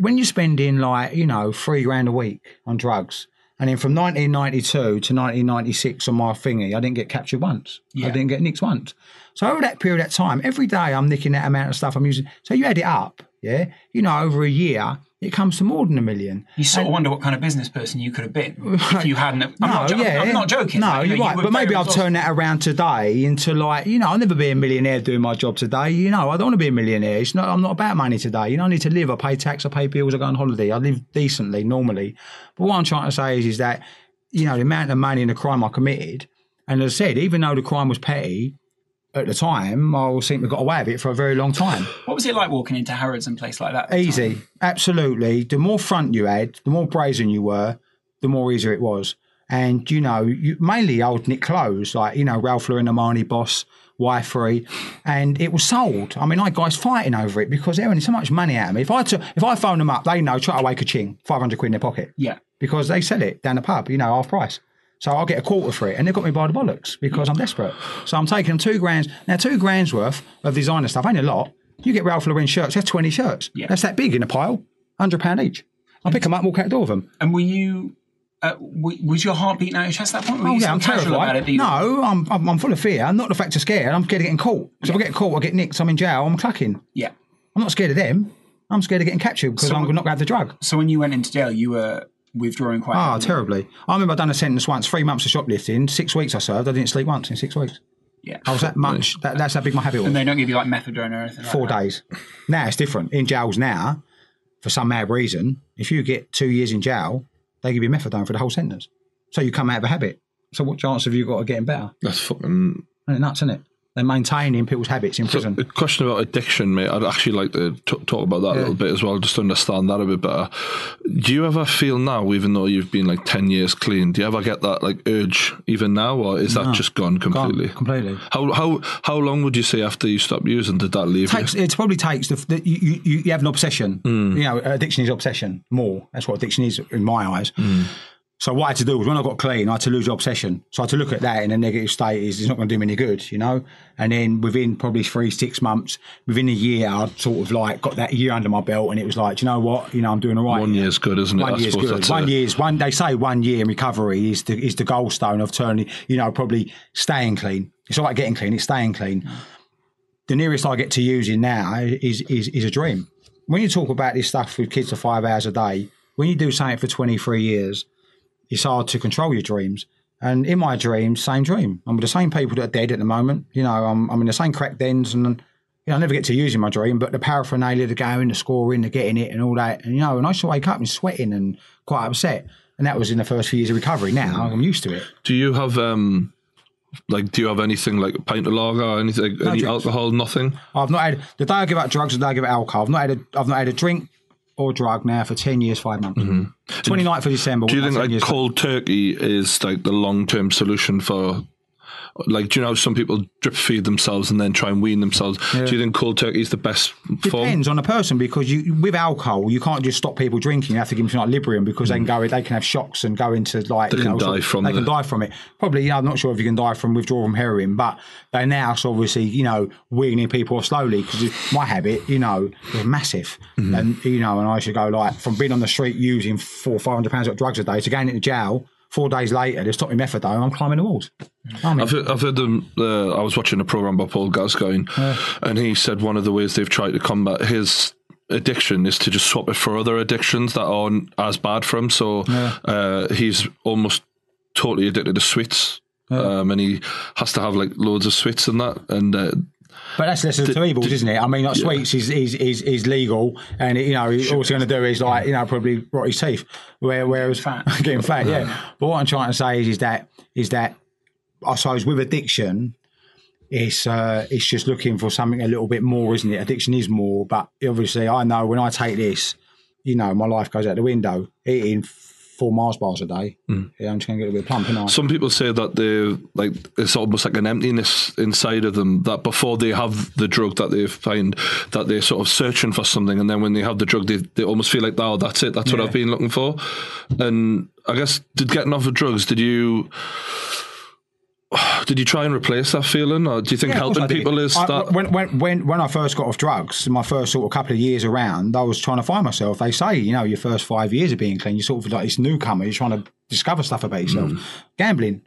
when you're spending like, you know, three grand a week on drugs, and then from 1992 to 1996 on my thingy, I didn't get captured once. Yeah. I didn't get nicked once. So over that period of time, every day I'm nicking that amount of stuff I'm using. So you add it up, yeah, you know, over a year, it comes to more than a million. You sort of wonder what kind of business person you could have been if you hadn't. I'm, not, jo- I'm not joking. No, Like, you you're know, you right. were But maybe I've turn that around today into like, you know, I'll never be a millionaire doing my job today. You know, I don't want to be a millionaire. It's not, I'm not about money today. You know, I need to live. I pay tax, I pay bills, I go on holiday. I live decently, normally. But what I'm trying to say is, is that, you know, the amount of money and the crime I committed, and as I said, even though the crime was petty, at the time, I seem to have got away with it for a very long time. What was it like walking into Harrods and place like that? Easy, absolutely. The more front you had, the more brazen you were, the more easier it was. And you know, you, mainly old Nick clothes, like you know Ralph Lauren, Armani, Boss, Y3, and it was sold. I mean, I had guys fighting over it because they're earning so much money out of me. If I took, if I phone them up, they know straight away, ka-ching, five hundred quid in their pocket Yeah. because they sell it down the pub, you know, half price. So I'll get a quarter for it, and they've got me by the bollocks because I'm desperate. So I'm taking them two grand. Now, two grand's worth of designer stuff ain't a lot. You get Ralph Lauren shirts, that's 20 shirts. Yeah. That's that big in a pile, £100 each. I pick them up and walk out the door with them. And were you? Uh, was your heart beating out your chest at that point? Oh, yeah, I'm terrified. about it? No, I'm, I'm, I'm full of fear. I'm not the fact of scared. I'm scared of getting caught. Because if I get caught, I get nicked, I'm in jail, I'm clucking. Yeah. I'm not scared of them. I'm scared of getting captured because So- I'm not going to have the drug. So when you went into jail, you were withdrawing quite. Ah, heavily. terribly. I remember I'd done a sentence once, three months of shoplifting, six weeks I served. I didn't sleep once in six weeks. Yeah. I was that much. That, that's how big my habit was. And they don't give you like methadone or anything. Four like that. days. Now it's different. In jails now, for some mad reason, if you get two years in jail, they give you methadone for the whole sentence. So you come out of a habit. So what chance have you got of getting better? That's fucking. Isn't it nuts, isn't it? They're maintaining people's habits in So, prison. question about addiction, mate. I'd actually like to t- talk about that a little bit as well, just to understand that a bit better. Do you ever feel now, even though you've been like ten years clean, do you ever get that like urge even now, or is that just gone Gone completely? completely. How how how long would you say after you stop using did that leave takes you? it probably takes the, the you, you you have an obsession. Hmm. You know, addiction is obsession more. That's what addiction is in my eyes. Hmm. So what I had to do was when I got clean, I had to lose the obsession. So I had to look at that in a negative state. Is it's not going to do me any good, you know. And then within probably three six months, within a year, I'd sort of like got that year under my belt, and it was like, do you know what, you know, I'm doing all right. One here. year's good, isn't it? One I year's good. One it. year's one. They say one year in recovery is the is the gold stone of turning. You know, probably staying clean. It's not like getting clean; it's staying clean. The nearest I get to using now is is is a dream. When you talk about this stuff with kids for five hours a day, when you do something for twenty three years, it's hard to control your dreams. And in my dreams, same dream. I'm with the same people that are dead at the moment. You know, I'm, I'm in the same crack dens and, you know, I never get to use in my dream, but the paraphernalia, the going, the scoring, the getting it and all that. And, you know, and I used to wake up and sweating and quite upset. And that was in the first few years of recovery. Now I'm used to it. Do you have um like do you have anything like a pint of lager, anything any drinks. alcohol, nothing? I've not had, the day I give up drugs, the day I give up alcohol. I've not had a, I've not had a drink or drug now for 10 years, five months. 29th of December. Mm-hmm. Do you think my 10 like cold turkey is like the long term solution for like do you know some people drip feed themselves and then try and wean themselves? Do you think cold turkey is the best form? Depends on the person because you with alcohol you can't just stop people drinking. You have to give them something like Librium because they can go they can have shocks and go into like They can know, sort die of- from they the- can die from it. Probably yeah, I'm not sure if you can die from withdrawal from heroin, but they now so obviously you know weaning people slowly because my habit you know is massive Mm-hmm. and you know and I should go like from being on the street using four five hundred pounds of drugs a day to going into jail. Four days later, they stop me methadone. I'm climbing the walls. I mean, I've heard, I've heard them. Uh, I was watching a program by Paul Gascoigne, and he said one of the ways they've tried to combat his addiction is to just swap it for other addictions that aren't as bad for him. So uh, he's almost totally addicted to sweets, um, and he has to have like loads of sweets and that. And uh, But that's lesser of two evils, isn't it? I mean, like sweets is, is is is legal, and you know, all he's going to do is like you know probably rot his teeth. Where whereas Fat. getting fat, yeah. But what I'm trying to say is, is that is that I suppose with addiction, it's uh, it's just looking for something a little bit more, isn't it? Addiction is more, but obviously I know when I take this, you know, my life goes out the window. Eating four Mars bars a day. Hmm. Yeah, I'm just going to get a bit of plump, and I. Some people say that they like it's almost like an emptiness inside of them that before they have the drug that they find that they're sort of searching for something, and then when they have the drug, they, they almost feel like, oh, that's it, that's what I've been looking for. And I guess did getting off of drugs, did you? Did you try and replace that feeling, or do you think Yeah, helping people is I- that? when, when when when I first got off drugs, my first sort of couple of years around, I was trying to find myself. They say, you know, your first five years of being clean, you're sort of like this newcomer. You're trying to discover stuff about yourself. Mm. Gambling,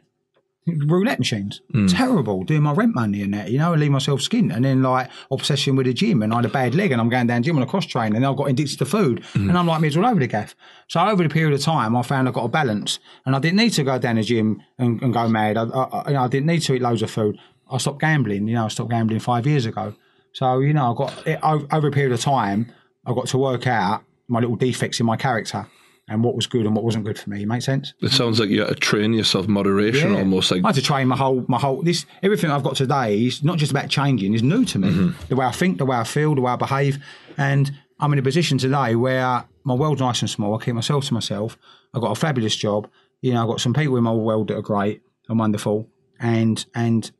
roulette machines, terrible. Doing my rent money and that, you know, and leave myself skint. And then like obsession with the gym, and I had a bad leg, and I'm going down gym on a cross train, and I've got addicted to food, Mm. and I'm like miserable all over the gaff. So over the period of time, I found I got a balance, and I didn't need to go down the gym and, and go mad. I, I, I- you know, I didn't need to eat loads of food. I stopped gambling. You know, I stopped gambling five years ago. So you know, I got it, over, over a period of time, I got to work out my little defects in my character and what was good and what wasn't good for me. Make sense? it sounds like you had to train yourself moderation, almost like I had to train my whole my whole this everything I've got today is not just about changing, is new to me. Mm-hmm. The way I think, the way I feel, the way I behave. And I'm in a position today where my world's nice and small. I keep myself to myself. I've got a fabulous job. You know, I've got some people in my world that are great and wonderful. And and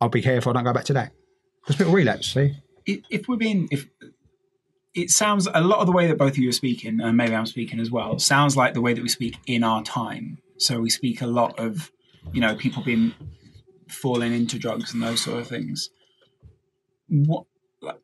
I'll be careful I don't go back to that. Because people relapse, see? if, if we're being if it sounds a lot of the way that both of you are speaking and maybe i'm speaking as well sounds like the way that we speak in our time. So we speak a lot of you know people being falling into drugs and those sort of things. What like,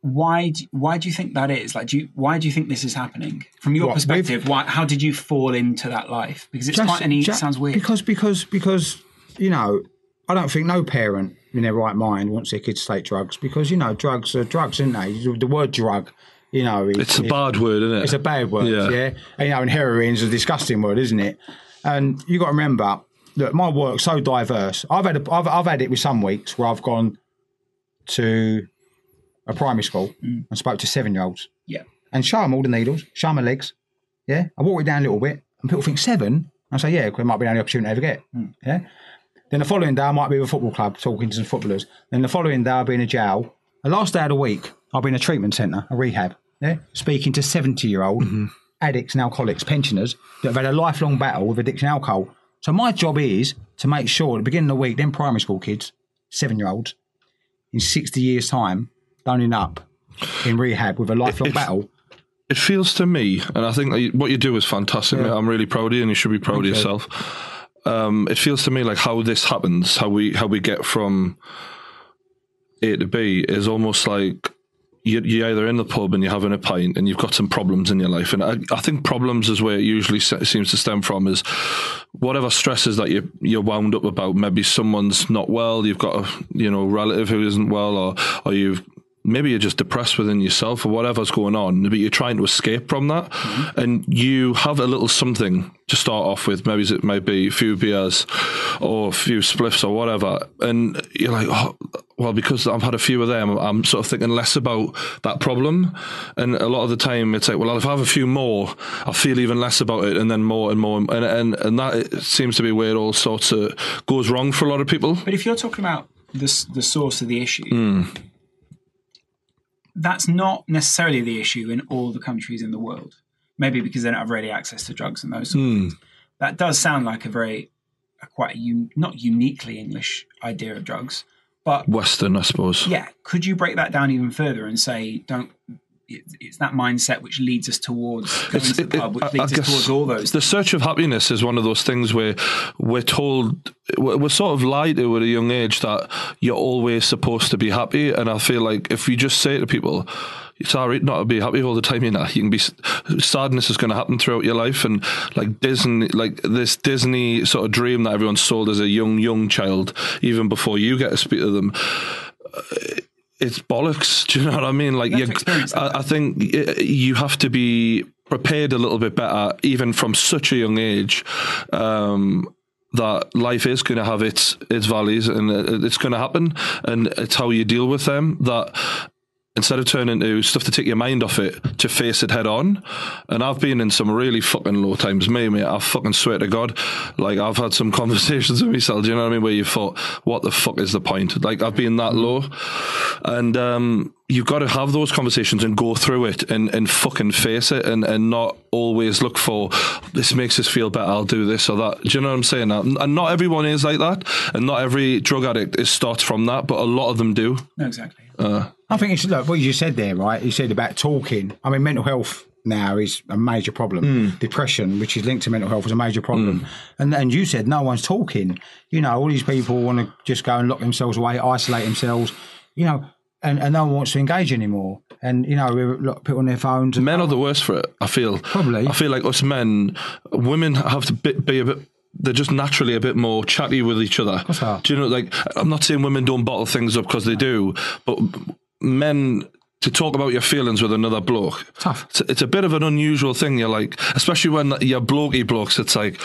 why do, why do you think that is? Like do you why do you think this is happening? From your What, perspective why how did you fall into that life? Because it's Just- quite an e- it sounds weird. Because because because you know, I don't think no parent in their right mind wants their kids to take drugs because you know drugs are drugs, aren't they? The word drug, you know, it- it's a it- bad word, isn't it? It's a bad word, Yeah. yeah. And, you know, and heroin's a disgusting word, isn't it? And you got to remember, look, my work's so diverse. I've had a, I've, I've had it with some weeks where I've gone to a primary school mm. and spoke to seven year olds yeah and show them all the needles, show them my legs. Yeah, I walk it down a little bit, and people think seven. I say, yeah, 'cause it might be the only opportunity I ever get. Mm. Yeah. Then the following day, I might be with a football club talking to some footballers. Then the following day, I'll be in a jail. The last day of the week, I'll be in a treatment centre, a rehab. Yeah, speaking to seventy-year-old addicts and alcoholics, pensioners that have had a lifelong battle with addiction and alcohol. So my job is to make sure at the beginning of the week, them primary school kids, seven-year-olds, in sixty years' time, don't end up in rehab with a lifelong If- battle. it feels to me, and I think what you do is fantastic. mate. I'm really proud of you, and you should be proud of you. yourself. Um, it feels to me like how this happens, how we how we get from A to B, is almost like you- you're either in the pub and you're having a pint and you've got some problems in your life. And I, I think problems is where it usually se- seems to stem from is whatever stresses that you, you're wound up about. Maybe someone's not well, you've got a you know relative who isn't well, or or you've maybe you're just depressed within yourself or whatever's going on, but you're trying to escape from that, mm-hmm. and you have a little something to start off with. Maybe it might be a few beers or a few spliffs or whatever, and you're like, oh, well, because I've had a few of them, I'm sort of thinking less about that problem, and a lot of the time it's like, well, if I have a few more, I feel even less about it, and then more and more, and and and that seems to be where it all sorts of goes wrong for a lot of people. But if you're talking about the the source of the issue, hmm. that's not necessarily the issue in all the countries in the world. Maybe because they don't have ready access to drugs and those. Sort of hmm. things. That does sound like a very a quite a un, not uniquely English idea of drugs, but Western, I suppose. yeah, could you break that down even further and say don't? It's that mindset which leads us towards going to the pub, which leads us towards all those. The search of happiness is one of those things where we're told, we're we're sort of lied to at a young age that you're always supposed to be happy. And I feel like if we just say to people, it's all right not to be happy all the time, you know, you can be, sadness is going to happen throughout your life. And like Disney, like this Disney sort of dream that everyone sold as a young, young child, even before you get to speak to them it's bollocks. Do you know what I mean? Like, you, to experience that. I, I think you have to be prepared a little bit better, even from such a young age. Um, that life is going to have its its valleys and it's going to happen, and it's how you deal with them. That instead of turning to stuff to take your mind off it, to face it head on. And I've been in some really fucking low times, me, mate. I fucking swear to God, like I've had some conversations with myself. Do you know what I mean? Where you thought, what the fuck is the point? Like I've been that low, and um, you've got to have those conversations and go through it and, and fucking face it and, and not always look for this makes us feel better. I'll do this or that. Do you know what I'm saying? And not everyone is like that, and not every drug addict is starts from that, but a lot of them do. No, exactly. Uh, I think it's look what you said there, right? You said about talking. I mean, mental health now is a major problem. Hmm. Depression, which is linked to mental health, is a major problem. Hmm. And and you said no one's talking. You know, all these people want to just go and lock themselves away, isolate themselves. You know, and, and no one wants to engage anymore. And you know, we're look, people on their phones. And, men are the worst for it. I feel Probably. I feel like us men, women have to be, be a bit. They're just naturally a bit more chatty with each other. Do you know? Like, I'm not saying women don't bottle things up because they do, but men to talk about your feelings with another bloke. Tough. It's, it's a bit of an unusual thing. You're like, especially when you're blokey blokes. It's like,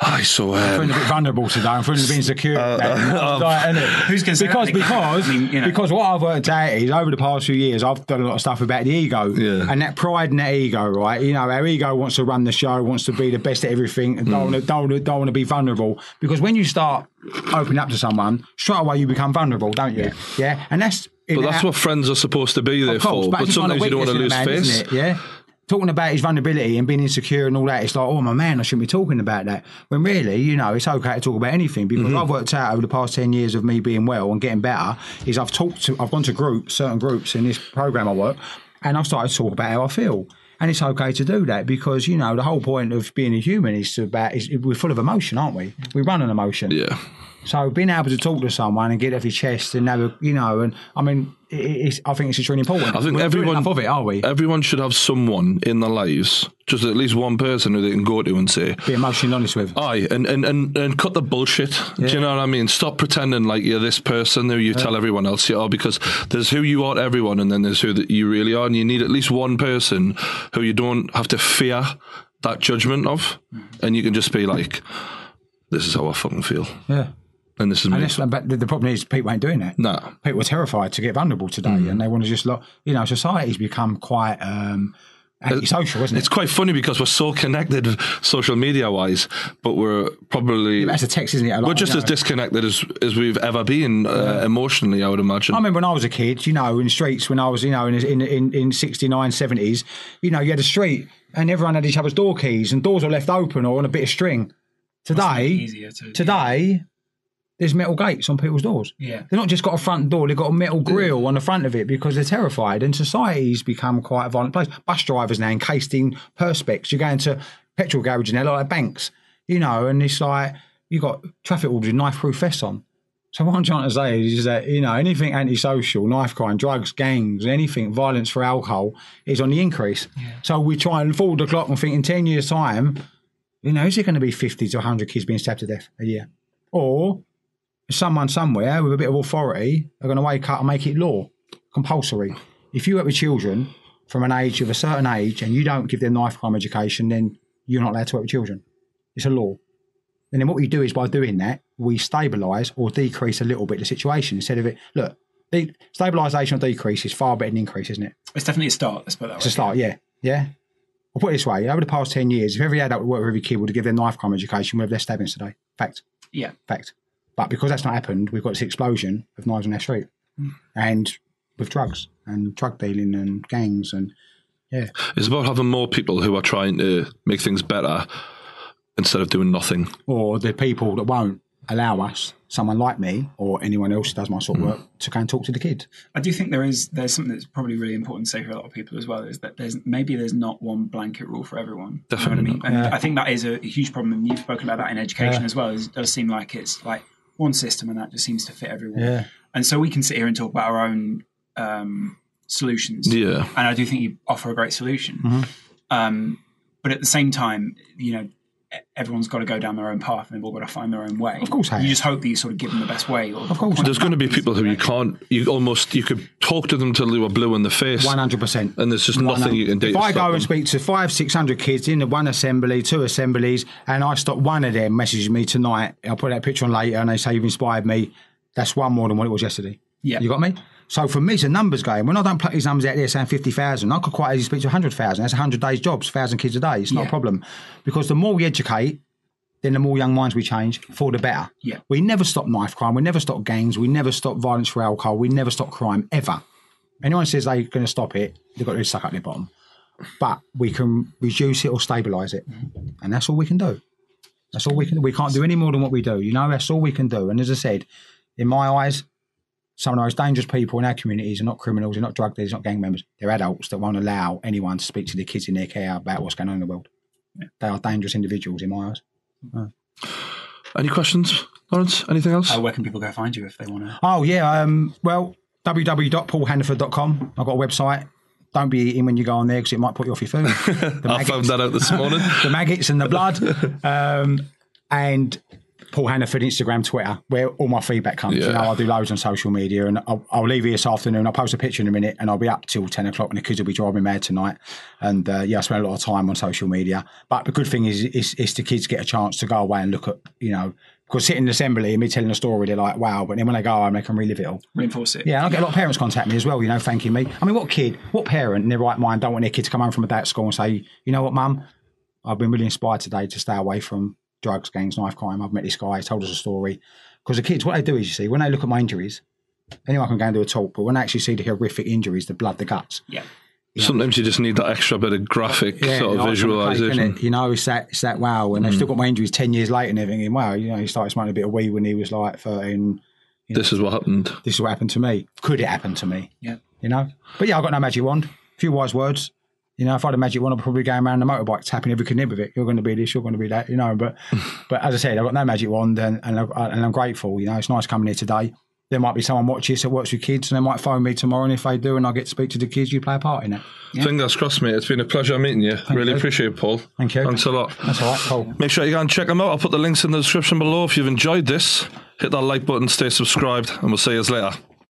I so I'm um, feeling a bit vulnerable today. I'm feeling a bit insecure. Like, innit? Who's gonna because because I mean, you know. because what I've worked out is over the past few years I've done a lot of stuff about the ego Yeah. and that pride and that ego, right? You know, our ego wants to run the show, wants to be the best at everything, and Mm. don't want don't, wanna- don't want to be vulnerable because when you start opening up to someone, straight away you become vulnerable, don't you? Yeah, and that's but that's what friends are supposed to be there course, for. But it's a kind of sometimes you don't want to lose weakness in a man, face. Yeah. Talking about his vulnerability and being insecure and all that, it's like, oh, my man, I shouldn't be talking about that. When really, you know, it's okay to talk about anything because Mm-hmm. I've worked out over the past 10 years of me being well and getting better is I've talked to, I've gone to groups, certain groups in this program I work, and I've started to talk about how I feel. And it's okay to do that because, you know, the whole point of being a human is to about, is we're full of emotion, aren't we? We run on emotion. Yeah. So being able to talk to someone and get it off your chest and have a, you know, and I mean, it's, I think it's extremely important. I think We're everyone enough of it, are we? Everyone should have someone in their lives, just at least one person who they can go to and say, Be emotionally honest with. Aye, and, and, and, and cut the bullshit. Do you know what I mean? Stop pretending like you're this person who you tell everyone else you are, because there's who you are to everyone, and then there's who that you really are, and you need at least one person who you don't have to fear that judgment of, and you can just be like, "This is how I fucking feel, Yeah. And this is And me." that's, but the, the problem is people ain't doing it. No, People are terrified to get vulnerable today and they want to just, like, you know, society's become quite um, antisocial, isn't it? It's quite funny because we're so connected, social media wise, but we're probably That's a text, isn't it? A lot, we're just you as disconnected as as we've ever been uh, emotionally. I would imagine. I remember when I was a kid, you know, in the streets when I was, you know, in in in, in 69, 70s, you know, you had a street and everyone had each other's door keys and doors were left open or on a bit of string. Today, to- today, there's metal gates on people's doors. Yeah. They've not just got a front door, they've got a metal grill on the front of it because they're terrified. And society's become quite a violent place. Bus drivers now encased in perspex. You go into petrol garages now, like banks, you know, and it's like you've got traffic orders with knife proof vests on. So what I'm trying to say is that, you know, anything antisocial, knife crime, drugs, gangs, anything, violence for alcohol is on the increase. So we try and forward the clock and think in 10 years' time, you know, is it going to be 50 to 100 kids being stabbed to death a year? Or someone somewhere with a bit of authority are going to wake up and make it law, compulsory. If you work with children from an age of a certain age and you don't give them knife crime education, then you're not allowed to work with children. It's a law. And then what we do is by doing that, we stabilise or decrease a little bit the situation instead of it. Look, the stabilisation or decrease is far better than increase, isn't it? It's definitely a start. Let's put it that way. It's a start, yeah. Yeah. I'll put it this way over the past 10 years, if every adult would work with every kid would give them knife crime education, we'd have less stabbings today. Fact. Yeah. Fact. But because that's not happened, we've got this explosion of knives on our street. Hmm. And with drugs and drug dealing and gangs and yeah. It's about having more people who are trying to make things better instead of doing nothing. Or the people that won't allow us, someone like me or anyone else who does my sort of hmm. work, to go and talk to the kid. I do think there is there's something that's probably really important to say for a lot of people as well is that there's maybe there's not one blanket rule for everyone. Definitely you know what I mean? And I think that is a huge problem, and you've spoken about that in education as well. It does seem like it's like one system, and that just seems to fit everyone. Yeah. And so we can sit here and talk about our own um, solutions. Yeah. And I do think you offer a great solution. Mm-hmm. Um, but at the same time, you know, everyone's got to go down their own path and they've all got to find their own way. Of course, You just hope that you sort of give them the best way. Or Of course. There's going to be people who you can't. You almost you could talk to them till they were blue in the face. One hundred percent. And there's just nothing you can do If I stop go and speak to five, six hundred kids in the one assembly, two assemblies, and I stop one of them messaging me tonight, I'll put that picture on later, and they say you've inspired me. That's one more than what it was yesterday. Yeah. You got me? So for me, it's a numbers game. When I don't pluck these numbers out there saying 50,000, I could quite easily speak to 100,000. That's 100 days' jobs, 1,000 kids a day. It's not a problem. Because the more we educate, then the more young minds we change, for the better. Yeah. We never stop knife crime. We never stop gangs. We never stop violence for alcohol. We never stop crime, ever. Anyone says they're going to stop it, they've got to suck up their bottom. But we can reduce it or stabilise it. Mm-hmm. And that's all we can do. That's all we can do. We can't do any more than what we do. You know, that's all we can do. And as I said, in my eyes, some of the most dangerous people in our communities are not criminals, they're not drug dealers, not gang members. They're adults that won't allow anyone to speak to their kids in their care about what's going on in the world. They are dangerous individuals in my eyes. Any questions, Laurence? Anything else? Uh, where can people go find you if they want to? Oh, yeah. Um, well, www.paulhannaford.com. I've got a website. Don't be eating when you go on there because it might put you off your food. The I found that out this morning. the maggots and the blood. Um, and Paul Hannaford, Instagram, Twitter, where all my feedback comes. You Yeah. know, I do loads on social media and I'll, I'll leave here this afternoon. I'll post a picture in a minute and I'll be up till 10 o'clock and the kids will be driving mad tonight. And uh, yeah, I spend a lot of time on social media. But the good thing is, is, is the kids get a chance to go away and look at, you know, because sitting in assembly and me telling a story, they're like, wow. But then when they go home, they can relive it all. Reinforce it. Yeah, and I get a lot of parents contact me as well, you know, thanking me. I mean, what kid, what parent in their right mind don't want their kid to come home from a day at school and say, you know what, mum, I've been really inspired today to stay away from drugs, gangs, knife crime. I've met this guy, told us a story. Because the kids, what they do is, you see, when they look at my injuries, anyone can go and do a talk, but when they actually see the horrific injuries, the blood, the guts, Yeah. Sometimes you just need that extra bit of graphic sort of like on the plate, visualization. You know, it's that, it's that wow. And they've mm. still got my injuries 10 years later and they're thinking, wow, you know, he started smoking a bit of weed when he was like 13. This is what happened. This is what happened to me. Could it happen to me? Yeah. you know. But yeah, I've got no magic wand. A few wise words. You know, if I had a magic wand, I'd probably go around the motorbike tapping every nib of it. You're going to be this, you're going to be that, you know. But but as I said, I've got no magic wand and, and, I- and I'm grateful. You know, it's nice coming here today. There might be someone watching this that works with kids and they might phone me tomorrow. And if they do and I get to speak to the kids, you play a part in it. Fingers crossed, mate. It's been a pleasure meeting you. really you. appreciate it, Paul. Thank you. Thanks a lot. That's all right, cool. Make sure you go and check them out. I'll put the links in the description below. If you've enjoyed this, hit that like button, stay subscribed, and we'll see you later.